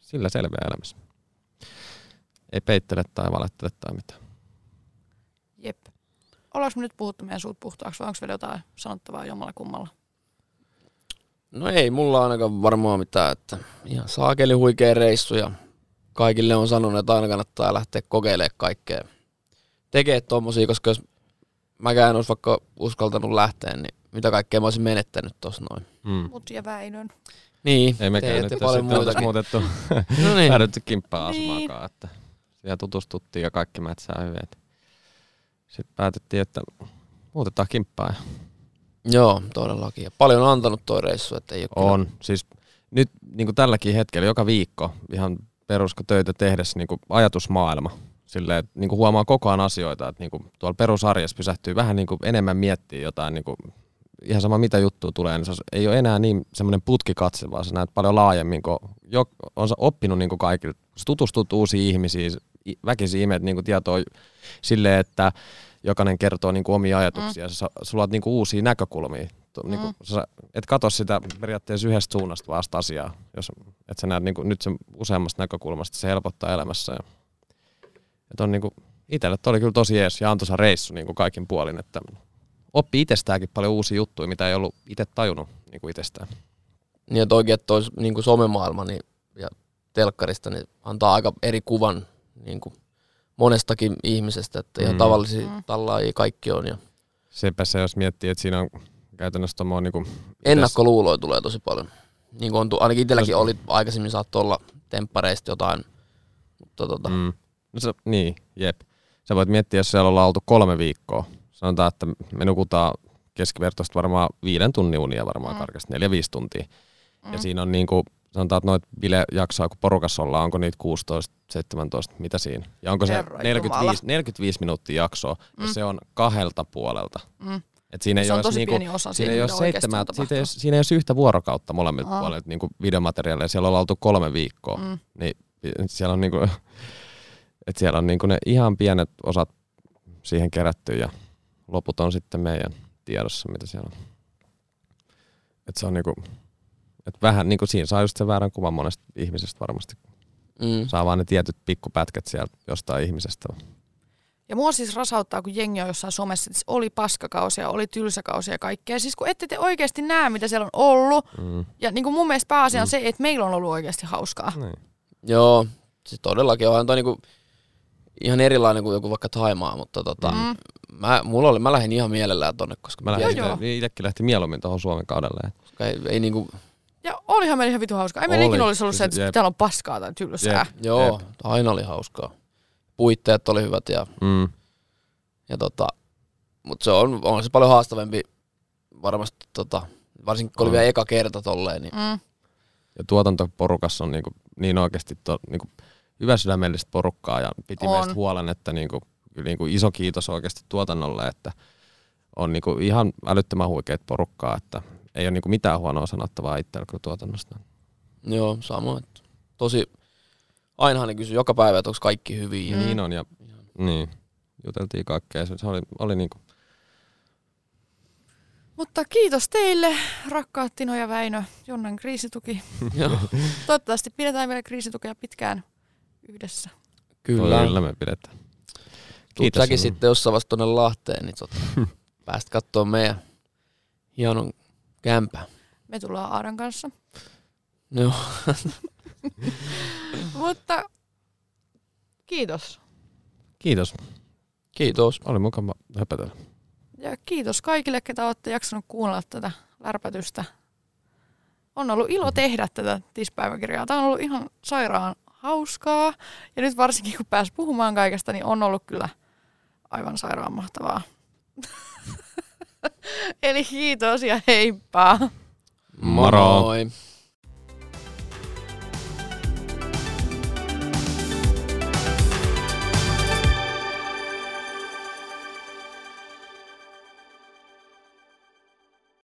sillä selviää elämässä. Ei peittele tai valettele tai mitään. Ollaanko me nyt puhuttu meidän suut puhtaaksi vai onko vielä jotain sanottavaa jommalla kummalla? No ei mulla ainakaan varmaan mitään, että ihan saakeli huikea reissu ja kaikille on sanonut, että aina kannattaa lähteä kokeilemaan kaikkea. Tekee tommosia, koska jos mäkään en olisi vaikka uskaltanut lähteä, niin mitä kaikkea mä olisin menettänyt tossa noin. Mm. Mut ja Väinön. Niin, Ei mekään nyt paljon muutakin. muutettu, [LAUGHS] No niin. päädytty kimppaan Niin. asumaakaan, että siellä tutustuttiin ja kaikki mätsää hyvin. Sitten päätettiin, että muutetaan kimppaa. Joo, todellakin. Ja paljon on antanut toi reissu, että ei ole kyllä- On. Siis nyt niin kuin tälläkin hetkellä joka viikko ihan peruskotöitä tehdessä niin kuin ajatusmaailma. Silleen, että niin kuin huomaa koko ajan asioita, että niin kuin tuolla perusarjessa pysähtyy vähän niin kuin enemmän miettiä jotain, niin kuin, ihan sama mitä juttua tulee, niin se ei ole enää niin semmoinen putkikatse, vaan sä näet paljon laajemmin, kun jo, on sä oppinut niin kuin kaikille, sä tutustut uusiin ihmisiin, väkisin imet niin kuin tietoa silleen, että jokainen kertoo niin kuin omia ajatuksia, mm. sä, sulla on niin kuin uusia näkökulmia. Tu- Niin kuin, sä et katso sitä periaatteessa yhdestä suunnasta vasta asiaa, jos et sä näet niin kuin, nyt sen useammasta näkökulmasta, se helpottaa elämässä. Ja, et on niin kuin, itselle toi oli kyllä tosi ees ja antoisa reissu niin kuin kaikin puolin, että oppi itsestäänkin paljon uusia juttuja, mitä ei ollut itse tajunnut niin kuin itsestään. Niin, että oikein toi niin kuin somemaailma niin, ja telkkarista niin antaa aika eri kuvan niin kuin monestakin ihmisestä, että ihan Mm. tavallisia Mm. tallaajia kaikki on. Ja Sepä se, jos miettii, että siinä on käytännössä tommoinen niin kuin, ennakkoluuloja tulee tosi paljon. Niin kuin on, tu- ainakin itselläkin Jos- oli, aikaisemmin saattoi olla temppareista jotain, mutta tota, mm. No se, niin, jep. Sä voit miettiä, jos siellä ollaan oltu kolme viikkoa. Sanotaan, että me nukutaan keskivertoista varmaan viiden tunnin unia varmaan Mm. karkeasti, neljä viisi tuntia. Mm. Ja siinä on niin kuin, sanotaan, että noita bilejaksoja, kun porukassa ollaan, onko niitä 16, 17, mitä siinä? Ja onko se Herra 45, 45 minuuttia jaksoa, mm. Ja se on kahdelta puolelta. Mm. Et siinä ei se on ole tosi niinku, pieni osa Siinä ei ole on siitä ei, siinä ei ole yhtä vuorokautta molemmilta Aa. puolilta niin videomateriaaleja. Siellä ollaan oltu kolme viikkoa. Mm. Niin siellä on, niinku, [LAUGHS] et siellä on niinku ne ihan pienet osat siihen kerätty ja loput on sitten meidän tiedossa, mitä siellä on. Et se on niinku, et vähän niinku siinä saa just sen väärän kuvan monesta ihmisestä varmasti. mm. Saa vaan ne tietyt pikkupätkät sieltä jostain ihmisestä. Ja mua siis rasauttaa, kun jengi on jossain somessa, että oli paskakausia, oli tylsäkausia ja kaikkea. Siis kun ette te oikeasti näe, mitä siellä on ollut. Mm. Ja niin kuin mun mielestä pääasia on Mm. se, että meillä on ollut oikeasti hauskaa. Niin. joo, se todellakin on toi niinku ihan erilainen kuin joku vaikka Taimaa, mutta tota, Mm. mä, mulla oli, mä lähdin ihan mielellään tonne, koska Mä mä lähdin itse, itsekin lähti mieluummin tuohon Suomen kaudelle. Ei, ei niinku, Ja olihan meillä ihan vitu hauskaa. Ei meillä Oli. ikinä olisi ollut se, että Jep. täällä on paskaa tai tylsää. Jep. joo, Jep. aina oli hauskaa. puitteet oli hyvät ja, Mm. ja tota, mutta se on, on se paljon haastavampi varmasti tota, varsinkin kun oli vielä eka kerta tolleen, niin Mm. Ja tuotantoporukassa on niinku, niin oikeasti to, niinku, hyvä sydämellistä porukkaa ja piti On. meistä huolen, että niinku, niinku iso kiitos oikeasti tuotannolle, että on niinku ihan älyttömän huikeet porukkaa, että ei ole niinku mitään huonoa sanottavaa itsellä kyllä tuotannosta. joo, sama. Tosi, ainahan ne kysyi joka päivä, että onko kaikki hyvin. Ja, Mm. Niin on ja niin, juteltiin kaikkea. Se oli, oli niinku, Mutta kiitos teille, rakkaat Tino ja Väinö, Jonnan kriisituki. [LAUGHS] joo, Toivottavasti pidetään vielä kriisitukea pitkään yhdessä. kyllä. kyllä me pidetään. Tuut säkin sitten jossain vasta tonne Lahteen, niin tota, [LAUGHS] pääst kattoo meidän hienon kämpää. Me tullaan Aadan kanssa. Joo, [LAUGHS] Mutta kiitos. Kiitos. kiitos. Oli mukava höpötellä. Ja kiitos kaikille, ketä olette jaksanut kuunnella tätä lärpätystä. On ollut ilo tehdä tätä tispäiväkirjaa. Tämä on ollut ihan sairaan hauskaa. Ja nyt varsinkin kun pääs puhumaan kaikesta, niin on ollut kyllä aivan sairaan mahtavaa. [LAUGHS] [LAUGHS] Eli kiitos ja heippa! Moro. Moi.